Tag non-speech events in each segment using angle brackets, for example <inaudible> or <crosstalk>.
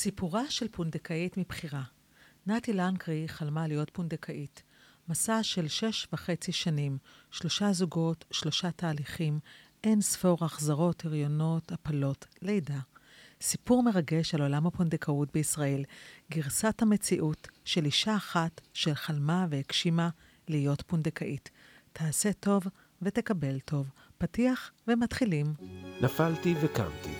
סיפורה של פונדקאית מבחירה. נתי לנקרי חלמה להיות פונדקאית. מסע של שש וחצי שנים, שלושה זוגות, שלושה תהליכים, אין ספור החזרות, הריונות, הפלות, לידה. סיפור מרגש על עולם הפונדקאות בישראל, גרסת המציאות של אישה אחת שחלמה והגשימה להיות פונדקאית. תעשה טוב ותקבל טוב. פתיח ומתחילים. נפלתי וקמתי.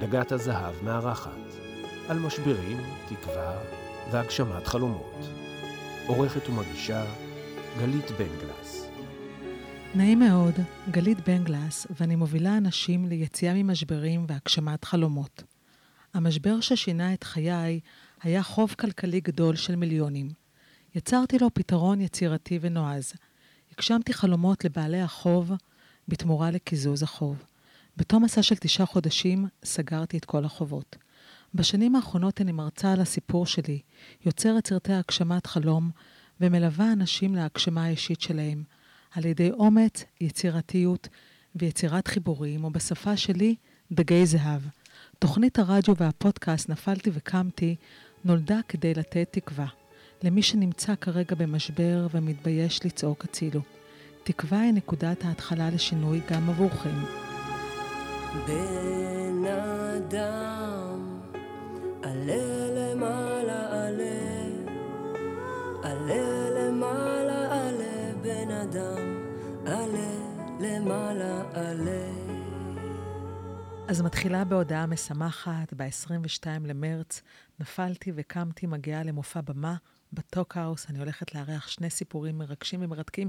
דגת הזהב מארחת. על משברים, תקווה והגשמת חלומות. עורכת ומגישה גלית בנגלס. נעים מאוד, גלית בנגלס, ואני מובילה אנשים ליציאה ממשברים והגשמת חלומות. המשבר ששינה את חיי היה חוב כלכלי גדול של מיליונים. יצרתי לו פתרון יצירתי ונועז. הגשמתי חלומות לבעלי החוב בתמורה לקיזוז החוב. בתום מסע של תשעה חודשים סגרתי את כל החובות. בשנים האחרונות אני מרצה על הסיפור שלי, יוצרת סרטי הגשמת חלום ומלווה אנשים להגשמה האישית שלהם, על ידי אומץ, יצירתיות ויצירת חיבורים, ובשפה שלי, דגי זהב. תוכנית הרדיו והפודקאסט נפלתי וקמתי נולדה כדי לתת תקווה. למי שנמצא כרגע במשבר ומתבייש לצעוק הצילו. תקווה היא נקודת ההתחלה לשינוי גם עבורכם. בן אדם, אז מתחילה בהודעה משמחת, ב-22 למרץ, נפלתי וקמתי, מגיעה למופע במה בטוקהאוס. אני הולכת לארח שני סיפורים מרגשים ומרתקים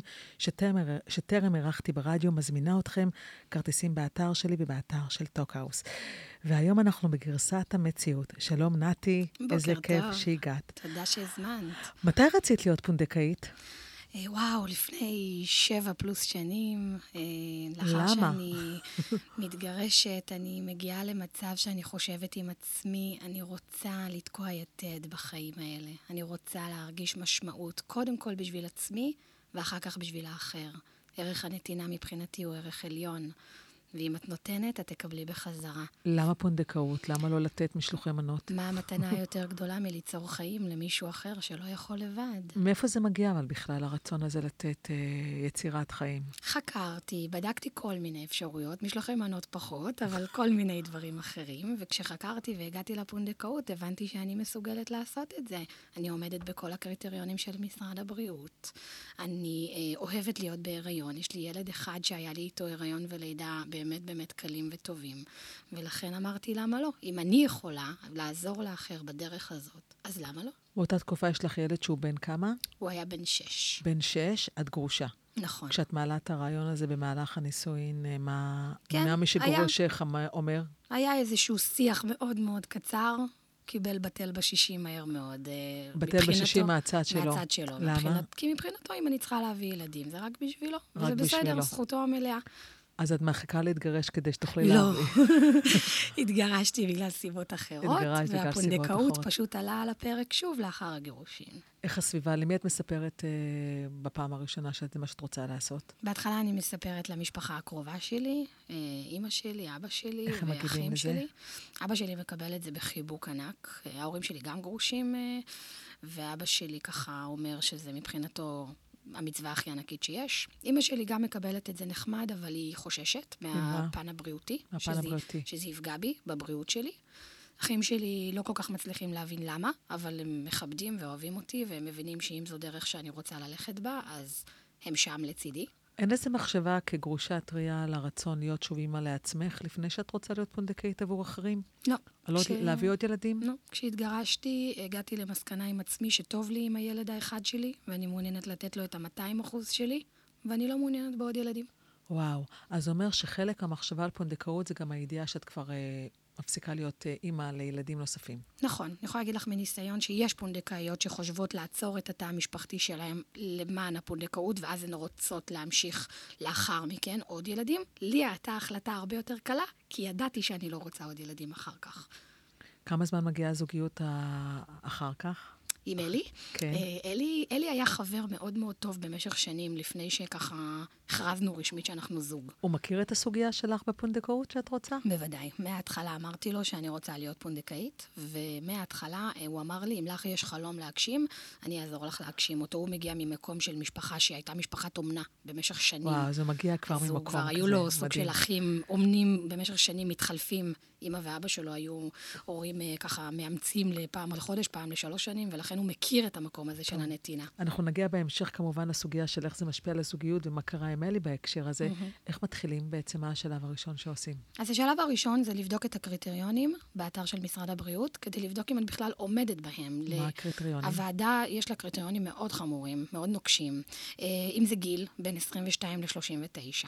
שטרם, אירחתי ברדיו. מזמינה אתכם, כרטיסים באתר שלי ובאתר של טוקהאוס. והיום אנחנו בגרסת המציאות. שלום, נתי. איזה טוב. כיף שהגעת. תודה שהזמנת. מתי רצית להיות פונדקאית? אה, וואו, לפני שבע פלוס שנים, אה, לאחר למה? שאני מתגרשת, אני מגיעה למצב שאני חושבת עם עצמי, אני רוצה לתקוע יתד בחיים האלה. אני רוצה להרגיש משמעות, קודם כל בשביל עצמי, ואחר כך בשביל האחר. ערך הנתינה מבחינתי הוא ערך עליון, ואם את נותנת, את תקבלי בחזרה. למה פונדקאות? למה לא לתת משלוחי מנות? מה המתנה <laughs> היותר גדולה מליצור חיים למישהו אחר שלא יכול לבד? מאיפה זה מגיע אבל בכלל, הרצון הזה לתת אה, יצירת חיים? חקרתי, בדקתי כל מיני אפשרויות, משלוחי מנות פחות, אבל כל מיני דברים אחרים, וכשחקרתי והגעתי לפונדקאות, הבנתי שאני מסוגלת לעשות את זה. אני עומדת בכל הקריטריונים של משרד הבריאות. אני אה, אוהבת להיות בהיריון, יש לי ילד אחד שהיה לי איתו הריון ולידה באמת באמת קלים וטובים, ולכן אמרתי, למה לא? אם אני יכולה לעזור לאחר בדרך הזאת, אז למה לא? באותה תקופה יש לך ילד שהוא בן כמה? הוא היה בן שש. בן שש, את גרושה. נכון. כשאת מעלה את הרעיון הזה במהלך הנישואין, אה, מה... כן, מה מי היה. שגורשך אמ- אומר? היה איזשהו שיח מאוד מאוד קצר, קיבל בטל בשישים מהר מאוד. אה, בטל בשישים מהצד שלו. מהצד שלו. למה? מבחינת, כי מבחינתו, אם אני צריכה להביא ילדים, זה רק בשבילו. רק וזה בסדר, בשבילו. זכותו המלאה. אז את מחכה להתגרש כדי שתוכלי לא. להביא. <laughs> התגרשתי בגלל סיבות אחרות, והפונדקאות. פשוט עלה על הפרק שוב לאחר הגירושין. איך הסביבה, למי את מספרת אה, בפעם הראשונה שזה מה שאת רוצה לעשות? בהתחלה אני מספרת למשפחה הקרובה שלי, אה, אימא שלי, אבא שלי ואחים? שלי. אבא שלי מקבל את זה בחיבוק ענק. אה, ההורים שלי גם גרושים, אה, ואבא שלי ככה אומר שזה מבחינתו המצווה הכי ענקית שיש. אימא שלי גם מקבלת את זה נחמד, אבל היא חוששת מהפן הבריאותי. שזה- הבריאותי. שזה יפגע בי, בבריאות שלי. אחים שלי לא כל כך מצליחים להבין למה, אבל הם מכבדים ואוהבים אותי, והם מבינים שאם זו דרך שאני רוצה ללכת בה, אז הם שם לצידי. אין איזה מחשבה כגרושה טריה על הרצון להיות שוב אימא לעצמך, לפני שאת רוצה להיות פונדקאית עבור אחרים? לא. על עוד- כש- להביא עוד ילדים? לא. כשהתגרשתי, הגעתי למסקנה עם עצמי שטוב לי עם הילד האחד שלי, ואני מעוניינת לתת לו את ה-200 אחוז שלי, ואני לא מעוניינת בעוד ילדים. וואו. אז זה אומר שחלק המחשבה על פונדקאות זה גם הידיעה שאת כבר אה, מפסיקה להיות אה, אימא לילדים נוספים. נכון, אני יכולה להגיד לך מניסיון שיש פונדקאיות שחושבות לעצור את התא המשפחתי שלהם למען הפונדקאות, ואז הן רוצות להמשיך לאחר מכן עוד ילדים. לי הייתה החלטה הרבה יותר קלה, כי ידעתי שאני לא רוצה עוד ילדים אחר כך. כמה זמן מגיעה הזוגיות ה- אחר כך? עם אלי. כן. אלי, אלי היה חבר מאוד מאוד טוב במשך שנים, לפני שככה הכרזנו רשמית שאנחנו זוג. הוא מכיר את הסוגיה שלך בפונדקאות שאת רוצה? בוודאי. מההתחלה אמרתי לו שאני רוצה להיות פונדקאית, ומההתחלה אה, הוא אמר לי, אם לך יש חלום להגשים, אני אעזור לך להגשים אותו. הוא מגיע ממקום של משפחה שהייתה משפחת אומנה במשך שנים. וואו, זה מגיע כבר אז ממקום הוא כבר, כזה. היו לו סוג. של אחים אומנים במשך שנים מתחלפים. אמא ואבא שלו היו הורים אה, ככה מאמצים לפעם לחודש, פעם לשלוש שנים, ולכן הוא מכיר את המקום הזה של הנתינה. אנחנו נגיע בהמשך כמובן לסוגיה של איך זה משפיע על הזוגיות ומה קרה עם אלי בהקשר הזה. איך מתחילים בעצם, מה השלב הראשון שעושים? אז השלב הראשון זה לבדוק את הקריטריונים באתר של משרד הבריאות, כדי לבדוק אם את בכלל עומדת בהם. מה הקריטריונים? הוועדה, יש לה קריטריונים מאוד חמורים, מאוד נוקשים. אה, אם זה גיל, בין 22 ל-39,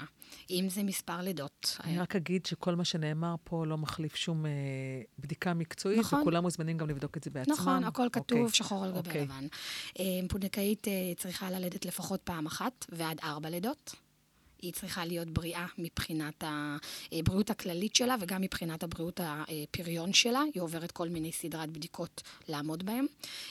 אם זה מספר לידות. אני רק אגיד שכל מה שנאמר פה לא מחליף שום אה, בדיקה מקצועית, נכון. וכולם מוזמנים גם לבדוק את זה בעצמם. נכון, הכל כתוב אוקיי. שחור על גבי אוקיי. לבן. אה, פונדקאית אה, צריכה ללדת לפחות פעם אחת ועד ארבע לידות. היא צריכה להיות בריאה מבחינת הבריאות הכללית שלה וגם מבחינת הבריאות הפריון שלה. היא עוברת כל מיני סדרת בדיקות לעמוד בהן.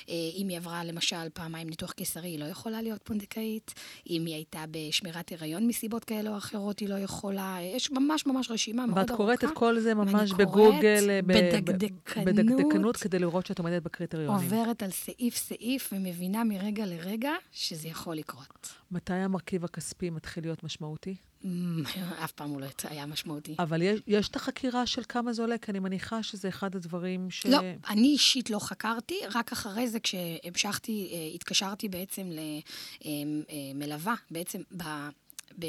אה, אם היא עברה למשל פעמיים ניתוח קיסרי, היא לא יכולה להיות פונדקאית. אם היא הייתה בשמירת הריון מסיבות כאלה או אחרות, היא לא יכולה. יש ממש ממש רשימה מאוד ואת ארוכה. קוראת את כל זה ממש בגוגל, אה, בדקדקנות. בדקדקנות, כדי לראות שאת עומדת בקריטריונים. עוברת על סעיף-סעיף ומבינה מרגע לרגע שזה יכול לקרות. מתי המרכיב הכספי מתחיל להיות משמעותי? אמ, אף פעם הוא לא היה משמעותי. אבל יש, יש את החקירה של כמה זה עולה, כי אני מניחה שזה אחד הדברים ש... לא, אני אישית לא חקרתי, רק אחרי זה כשהמשכתי, אה, התקשרתי בעצם למלווה, בעצם ב... ב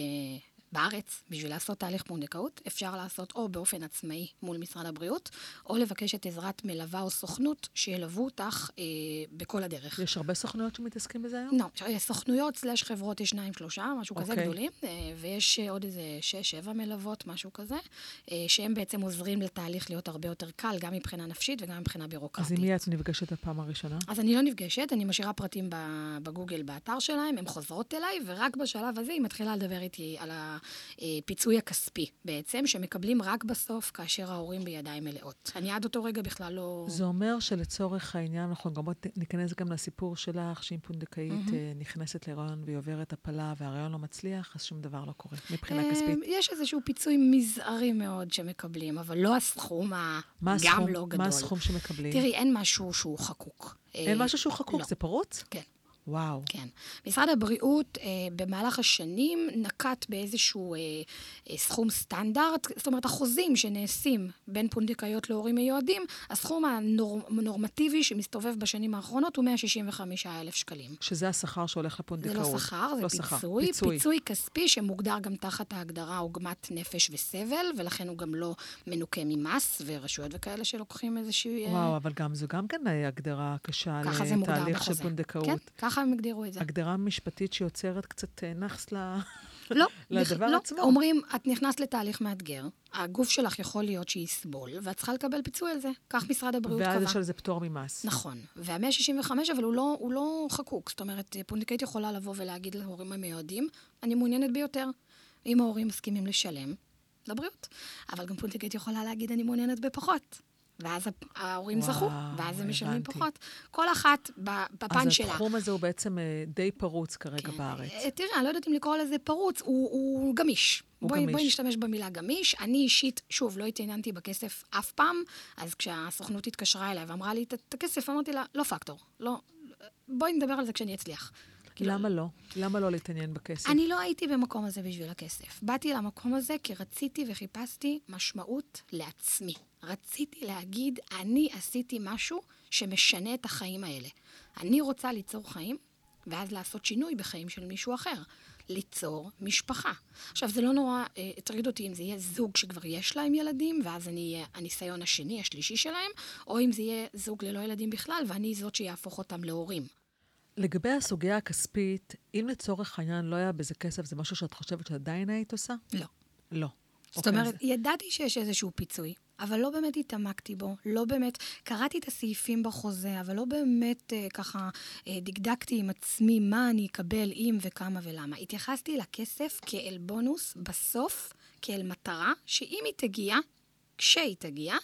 בארץ, בשביל לעשות תהליך פונדקאות, אפשר לעשות או באופן עצמאי מול משרד הבריאות, או לבקש את עזרת מלווה או סוכנות שילוו אותך אה, בכל הדרך. יש הרבה סוכנויות שמתעסקים בזה היום? לא, סוכנויות סלש חברות יש שניים, שלושה, משהו כזה אוקיי. גדולים, אה, ויש אה, עוד איזה שש, שבע מלוות, משהו כזה, אה, שהם בעצם עוזרים לתהליך להיות הרבה יותר קל, גם מבחינה נפשית וגם מבחינה בירוקרטית. אז עם מי את נפגשת בפעם הראשונה? אז אני לא נפגשת, אני משאירה פרטים בגוגל, באתר שלהם, הן חוזרות אליי, ורק בשלב הזה היא מתחילה לדבר איתי על הפיצוי הכספי בעצם, שמקבלים רק בסוף כאשר ההורים בידיים מלאות. אני עד אותו רגע בכלל לא... זה אומר שלצורך העניין, אנחנו גם ניכנס גם לסיפור שלך, שאם פונדקאית אה, נכנסת להיריון והיא עוברת הפלה וההיריון לא מצליח, אז שום דבר לא קורה מבחינה אה, כספית. יש איזשהו פיצוי מזערי מאוד שמקבלים, אבל לא הסכום ה... גם לא גדול. מה הסכום שמקבלים? תראי, אין משהו שהוא חקוק. אין אה, משהו שהוא חקוק, לא. זה פרוץ? כן. וואו. כן. משרד הבריאות אה, במהלך השנים נקט באיזשהו אה, אה, סכום סטנדרט, זאת אומרת, החוזים שנעשים בין פונדקאיות להורים מיועדים, הסכום הנורמטיבי שמסתובב בשנים האחרונות הוא 165,000 שקלים. שזה השכר שהולך זה לפונדקאות. לא שכר, זה לא שכר, פיצוי, פיצוי. פיצוי כספי שמוגדר גם תחת ההגדרה עוגמת נפש וסבל, ולכן הוא גם לא מנוכה ממס, ורשויות וכאלה שלוקחים איזושהי... אה, וואו, אבל גם זו גם כן הגדרה קשה זה לתהליך של. פונדקאות. כן, ככה הם הגדירו את זה. הגדרה משפטית שיוצרת קצת אה, נאחס ל... לא, <laughs> לדבר לא. עצמו. אומרים, את נכנסת לתהליך מאתגר, הגוף שלך יכול להיות שיסבול, ואת צריכה לקבל פיצוי על זה. כך משרד הבריאות קבע. ואז יש על זה פטור ממס. נכון. וה-165, אבל הוא לא, הוא לא חקוק. זאת אומרת, פונדקאית יכולה לבוא ולהגיד להורים המיועדים, אני מעוניינת ביותר. אם ההורים מסכימים לשלם, לבריאות. אבל גם פונדקאית יכולה להגיד, אני מעוניינת בפחות. ואז ההורים וואו, זכו, ואז הם משלמים. פחות. כל אחת בפן אז שלה. התחום הזה הוא בעצם אה, די פרוץ כרגע בארץ. אה, תראה, אני לא יודעת אם לקרוא לזה פרוץ, הוא, הוא גמיש. הוא בואי, גמיש. בואי נשתמש במילה גמיש. אני אישית, שוב, לא התעניינתי בכסף אף פעם, אז כשהסוכנות התקשרה אליי ואמרה לי את הכסף, אמרתי לה, לא פקטור, לא, בואי נדבר על זה כשאני אצליח. כאילו, למה לא? למה לא להתעניין בכסף? אני לא הייתי במקום הזה בשביל הכסף. באתי למקום הזה כי רציתי וחיפשתי משמעות לעצמי. רציתי להגיד, אני עשיתי משהו שמשנה את החיים האלה. אני רוצה ליצור חיים, ואז לעשות שינוי בחיים של מישהו אחר. ליצור משפחה. עכשיו, זה לא נורא אה, הטריד אותי אם זה יהיה זוג שכבר יש להם ילדים, ואז אני אהיה הניסיון השני, השלישי שלהם, או אם זה יהיה זוג ללא ילדים בכלל, ואני זאת שיהפוך אותם להורים. לגבי הסוגיה הכספית, אם לצורך העניין לא היה בזה כסף, זה משהו שאת חושבת שעדיין היית עושה? לא. לא. זאת אוקיי, אומרת, אז- ידעתי שיש איזשהו פיצוי, אבל לא באמת התעמקתי בו, לא באמת, קראתי את הסעיפים בחוזה, אבל לא באמת אה, ככה אה, דקדקתי עם עצמי מה אני אקבל, אם וכמה ולמה. התייחסתי לכסף כאל בונוס בסוף, כאל מטרה, שאם היא תגיע, כשהיא תגיע,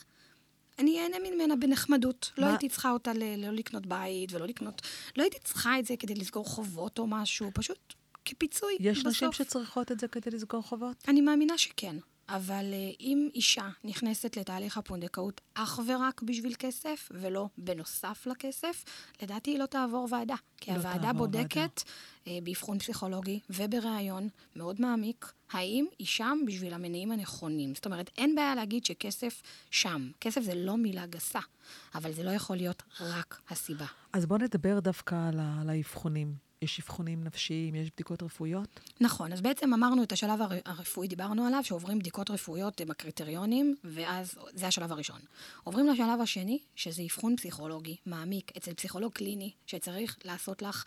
אני אהנה ממנה בנחמדות. לא מה- הייתי צריכה אותה ל- לא לקנות בית ולא לקנות... לא הייתי צריכה את זה כדי לסגור חובות או משהו, פשוט כפיצוי. יש בסוף. נשים שצריכות את זה כדי לסגור חובות? אני מאמינה שכן. אבל אה, אם אישה נכנסת לתהליך הפונדקאות אך ורק בשביל כסף, ולא בנוסף לכסף, לדעתי היא לא תעבור ועדה. כי לא הוועדה בודקת אה, באבחון פסיכולוגי ובראיון מאוד מעמיק, האם היא שם בשביל המניעים הנכונים. זאת אומרת, אין בעיה להגיד שכסף שם. כסף זה לא מילה גסה, אבל זה לא יכול להיות רק הסיבה. אז בואו נדבר דווקא על האבחונים. יש אבחונים נפשיים, יש בדיקות רפואיות? נכון, אז בעצם אמרנו את השלב הר- הרפואי, דיברנו עליו, שעוברים בדיקות רפואיות עם הקריטריונים, ואז זה השלב הראשון. עוברים לשלב השני, שזה אבחון פסיכולוגי מעמיק, אצל פסיכולוג קליני, שצריך לעשות לך,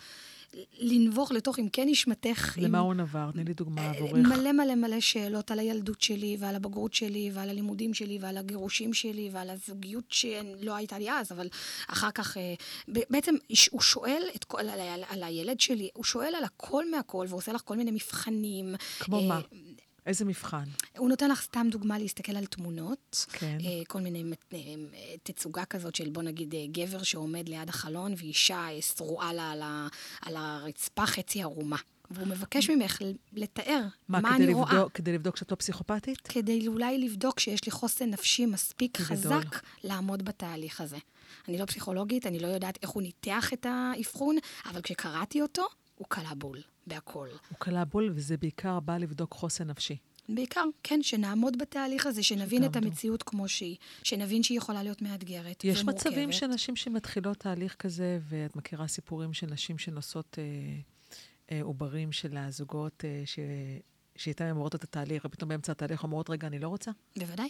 לנבוך לתוך עמקי נשמתך. למה עם- הוא נבר? תני לי דוגמה אה, עבורך. מלא מלא מלא שאלות על הילדות שלי, ועל הבגרות שלי, ועל הלימודים שלי, ועל הגירושים שלי, ועל הזוגיות שלא הייתה לי אז, אבל אחר כך... אה, בעצם הוא שואל את כל, על, ה- על הילד שלי, הוא שואל על הכל מהכל, ועושה לך כל מיני מבחנים. כמו אה, מה? איזה מבחן? הוא נותן לך סתם דוגמה להסתכל על תמונות. כן. אה, כל מיני אה, אה, תצוגה כזאת של, בוא נגיד, גבר שעומד ליד החלון, ואישה שרועה לה על, ה, על הרצפה חצי ערומה. והוא מבקש ממך לתאר מה, מה, אני כדי רואה. לבדוק, כדי לבדוק שאת לא פסיכופתית? כדי אולי לבדוק שיש לי חוסן נפשי מספיק גדול. חזק לעמוד בתהליך הזה. אני לא פסיכולוגית, אני לא יודעת איך הוא ניתח את האבחון, אבל כשקראתי אותו, הוא קלע בול, בהכל. הוא קלע בול, וזה בעיקר בא לבדוק חוסן נפשי. בעיקר, כן, שנעמוד בתהליך הזה, שנבין את. המציאות כמו שהיא, שנבין שהיא יכולה להיות מאתגרת יש ומורכבת. מצבים של נשים שמתחילות תהליך כזה, ואת מכירה סיפורים של נשים שנושאות אה, אה, עוברים של הזוגות אה, ש... שאיתם הן עוברות את התהליך, ופתאום באמצע התהליך אומרות, רגע, אני לא רוצה? בוודאי,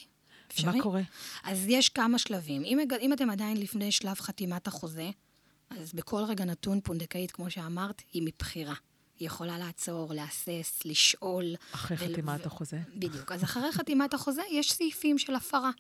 אפשרי. קורה? אז יש כמה שלבים. אם, אם אתם עדיין לפני שלב חתימת החוזה, אז בכל רגע נתון פונדקאית, כמו שאמרת, היא מבחירה. היא יכולה לעצור, להסס, לשאול. אחרי ול- חתימת ו- החוזה? בדיוק. אז אחרי חתימת החוזה יש סעיפים של הפרה.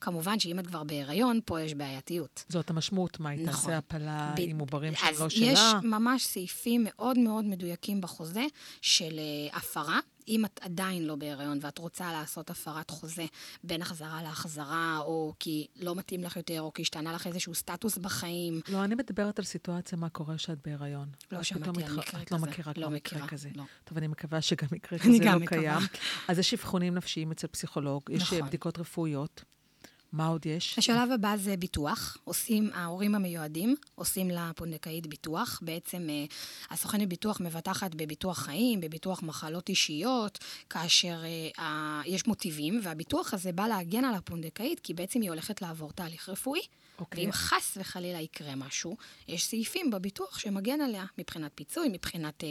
כמובן שאם את כבר בהיריון, פה יש בעייתיות. זאת המשמעות, מה, היא נכון. תעשה הפלה ב- עם עוברים שהם אז לא יש שלה? ממש סעיפים מאוד מאוד מדויקים בחוזה של אה, הפרה. אם את עדיין לא בהיריון ואת רוצה לעשות הפרת חוזה בין החזרה להחזרה, או כי לא מתאים לך יותר, או כי השתנה לך איזשהו סטטוס בחיים, לא, אני מדברת על סיטואציה מה קורה כשאת בהיריון. לא שמעתי על מתח- מקרה את לא כזה. מכירה לא כבר מקרה כזה. לא. טוב, אני מקווה שגם מקרה כזה לא. קיים. אז יש אבחונים נפשיים אצל פסיכולוג, יש נכון. אה, בדיקות רפואיות. מה עוד יש? השלב הבא זה ביטוח. עושים, ההורים המיועדים עושים לפונדקאית ביטוח. בעצם אה, הסוכנת ביטוח מבטחת בביטוח חיים, בביטוח מחלות אישיות, כאשר אה, יש מוטיבים, והביטוח הזה בא להגן על הפונדקאית, כי בעצם היא הולכת לעבור תהליך רפואי. אוקיי. ואם חס וחלילה יקרה משהו, יש סעיפים בביטוח שמגן עליה, מבחינת פיצוי, מבחינת אה,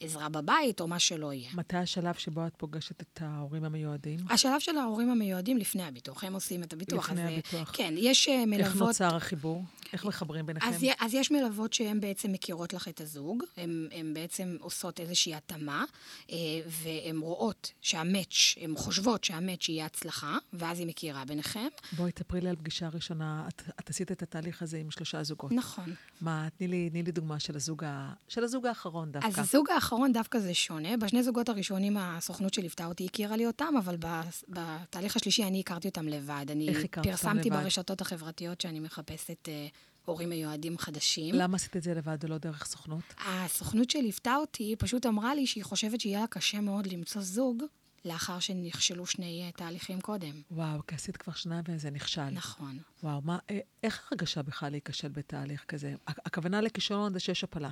עזרה בבית, או מה שלא יהיה. מתי השלב שבו את פוגשת את ההורים המיועדים? השלב של ההורים המיועדים לפני הביטוח, הם עושים את הביטוח. לפני אז, אה, הביטוח. כן, יש אה, מלוות... איך נוצר החיבור? איך מחברים ביניכם? אז, אז יש מלוות שהן בעצם מכירות לך את הזוג, הן בעצם עושות איזושהי התאמה, אה, והן רואות שהמאץ', הן חושבות שהמאץ' יהיה הצלחה, ואז היא מכירה ביניכם. בואי תספרי לי על פגישה ראשונה. את, את עשית את התהליך הזה עם שלושה זוגות. נכון. מה, תני לי, תני לי דוגמה של הזוג, ה, של הזוג האחרון דווקא. אז הזוג האחרון דווקא זה שונה. בשני זוגות הראשונים הסוכנות שליוותה אותי הכירה לי אותם, אבל בתהליך השלישי אני הכרתי אותם לבד. אני איך הכרת פרסמתי לבד? ברשתות החברתיות שאני מחפשת אה, הורים מיועדים חדשים. למה עשית את זה לבד ולא דרך סוכנות? הסוכנות שליוותה אותי פשוט אמרה לי שהיא חושבת שיהיה לה קשה מאוד למצוא זוג לאחר שנכשלו שני אה, תהליכים קודם. וואו, כי עשית כבר שנה וזה נכשל. נכון. וואו, מה, אה, איך הרגשה בכלל להיכשל בתהליך כזה? הכ- הכוונה לכישלון זה שיש הפלה.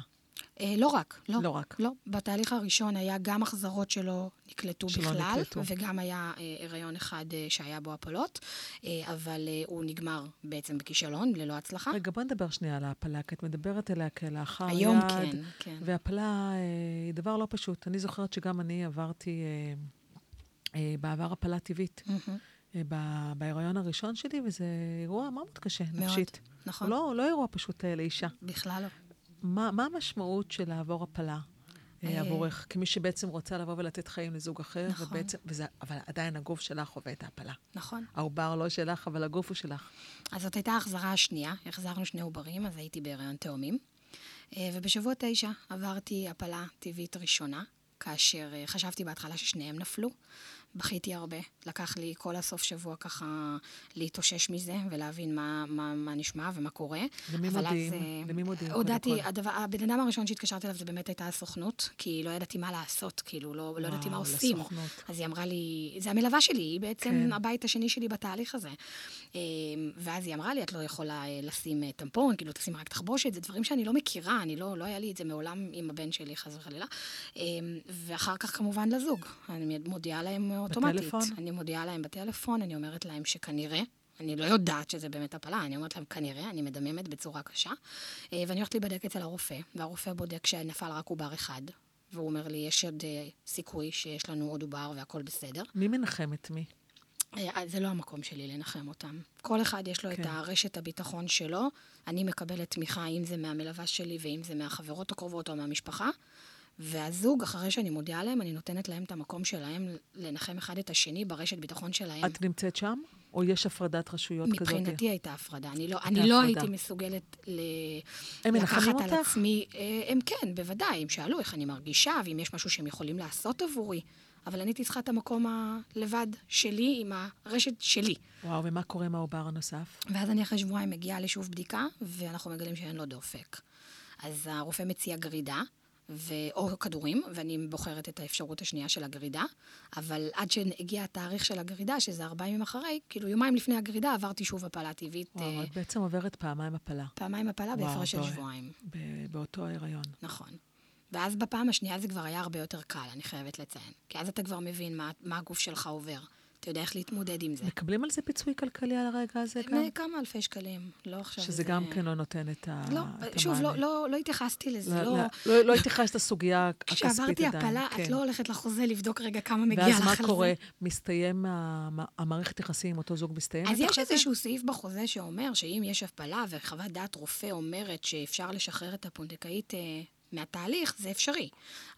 אה, לא רק, לא. לא רק. לא. בתהליך הראשון היה גם החזרות שלא נקלטו שלא בכלל, נקלטו. וגם היה אה, הריון אחד אה, שהיה בו הפלות, אה, אבל אה, הוא נגמר בעצם בכישלון, ללא הצלחה. רגע, בוא נדבר שנייה על ההפלה, כי את מדברת עליה כלאחר יד. היום כן, כן. והפלה אה, היא דבר לא פשוט. אני זוכרת שגם אני עברתי אה, אה, בעבר הפלה טבעית. אה, ב- בהיריון הראשון שלי, וזה אירוע מאוד קשה, מאוד, נפשית. נכון. לא, לא אירוע פשוט אה, לאישה. בכלל לא. מה, מה המשמעות של לעבור הפלה אה, אה, עבורך, כמי שבעצם רוצה לבוא ולתת חיים לזוג אחר, נכון. ובעצם, וזה, אבל עדיין הגוף שלך חווה את ההפלה. נכון. העובר לא שלך, אבל הגוף הוא שלך. אז זאת הייתה ההחזרה השנייה, החזרנו שני עוברים, אז הייתי בהיריון תאומים. אה, ובשבוע תשע עברתי הפלה טבעית ראשונה, כאשר אה, חשבתי בהתחלה ששניהם נפלו, בכיתי הרבה. לקח לי כל הסוף שבוע ככה להתאושש מזה ולהבין מה, מה, מה נשמע ומה קורה. למי מודיעים? אה, למי מודיעים? הודעתי, הבן אדם הראשון שהתקשרתי אליו זה באמת הייתה הסוכנות, כי לא ידעתי מה לעשות, כאילו, לא, לא ידעתי מה עושים. לסוכנות. אז היא אמרה לי, זה המלווה שלי, היא בעצם כן. הבית השני שלי בתהליך הזה. אה, ואז היא אמרה לי, את לא יכולה אה, לשים טמפון, כאילו, תשים רק תחבושת, זה דברים שאני לא מכירה, אני לא, לא היה לי את זה מעולם עם הבן שלי, חס וחלילה. ואחר כך כמובן לזוג, אני מודיעה להם אוטומטית. בטלפון? אני מודיעה להם בטלפון, אני אומרת להם שכנראה, אני לא יודעת שזה באמת הפלה, אני אומרת להם כנראה, אני מדממת בצורה קשה, אה, ואני הולכת להיבדק אצל הרופא, והרופא בודק שנפל רק עובר אחד, והוא אומר לי, יש עוד אה, סיכוי שיש לנו עוד עובר והכל בסדר. מי מנחם את מי? אה, זה לא המקום שלי לנחם אותם. כל אחד יש לו כן. את הרשת הביטחון שלו. אני מקבלת תמיכה, אם זה מהמלווה שלי ואם זה מהחברות הקרובות או מהמשפחה. והזוג, אחרי שאני מודיעה להם, אני נותנת להם את המקום שלהם לנחם אחד את השני ברשת ביטחון שלהם. את נמצאת שם? או יש הפרדת רשויות כזאת? מבחינתי הייתה הפרדה. אני לא, אני לא הפרדה. הייתי מסוגלת ל... הם לקחת על אותך? עצמי. אה, הם כן, בוודאי, הם שאלו איך אני מרגישה, ואם יש משהו שהם יכולים לעשות עבורי. אבל אני הייתי צריכה את המקום הלבד שלי, עם הרשת שלי. וואו, ומה קורה עם העובר הנוסף? ואז אני אחרי שבועיים מגיעה לשוב בדיקה, ואנחנו מגלים שאין לו דופק. אז הרופא מציע גרידה, ו... או כדורים, ואני בוחרת את האפשרות השנייה של הגרידה, אבל עד שהגיע התאריך של הגרידה, שזה ארבעה ימים אחרי, כאילו יומיים לפני הגרידה עברתי שוב הפלה טבעית, וואו, אה, את בעצם עוברת פעמיים הפלה. פעמיים הפלה בהפרש של. שבועיים. ב- באותו ההיריון. נכון. ואז בפעם השנייה זה כבר היה הרבה יותר קל, אני חייבת לציין. כי אז אתה כבר מבין מה, מה הגוף שלך עובר. אתה יודע איך להתמודד עם זה. מקבלים על זה פיצוי כלכלי על הרגע הזה גם? כמה אלפי שקלים, לא עכשיו שזה גם כן לא נותן את לא, שוב, לא, המענה. לא, לא התייחסתי לזה, לא, לא... לא, התייחסת לסוגיה הכספית עדיין. כשעברתי הפלה, כן. את לא הולכת לחוזה לבדוק רגע כמה מגיע לך ואז על מה זה. קורה? מסתיים, המערכת יחסים עם אותו זוג מסתיימת? אז יש? איזשהו סעיף בחוזה שאומר שאם יש הפלה וחוות דעת רופא אומרת שאפשר לשחרר את הפונדקאית אה, מהתהליך, זה אפשרי.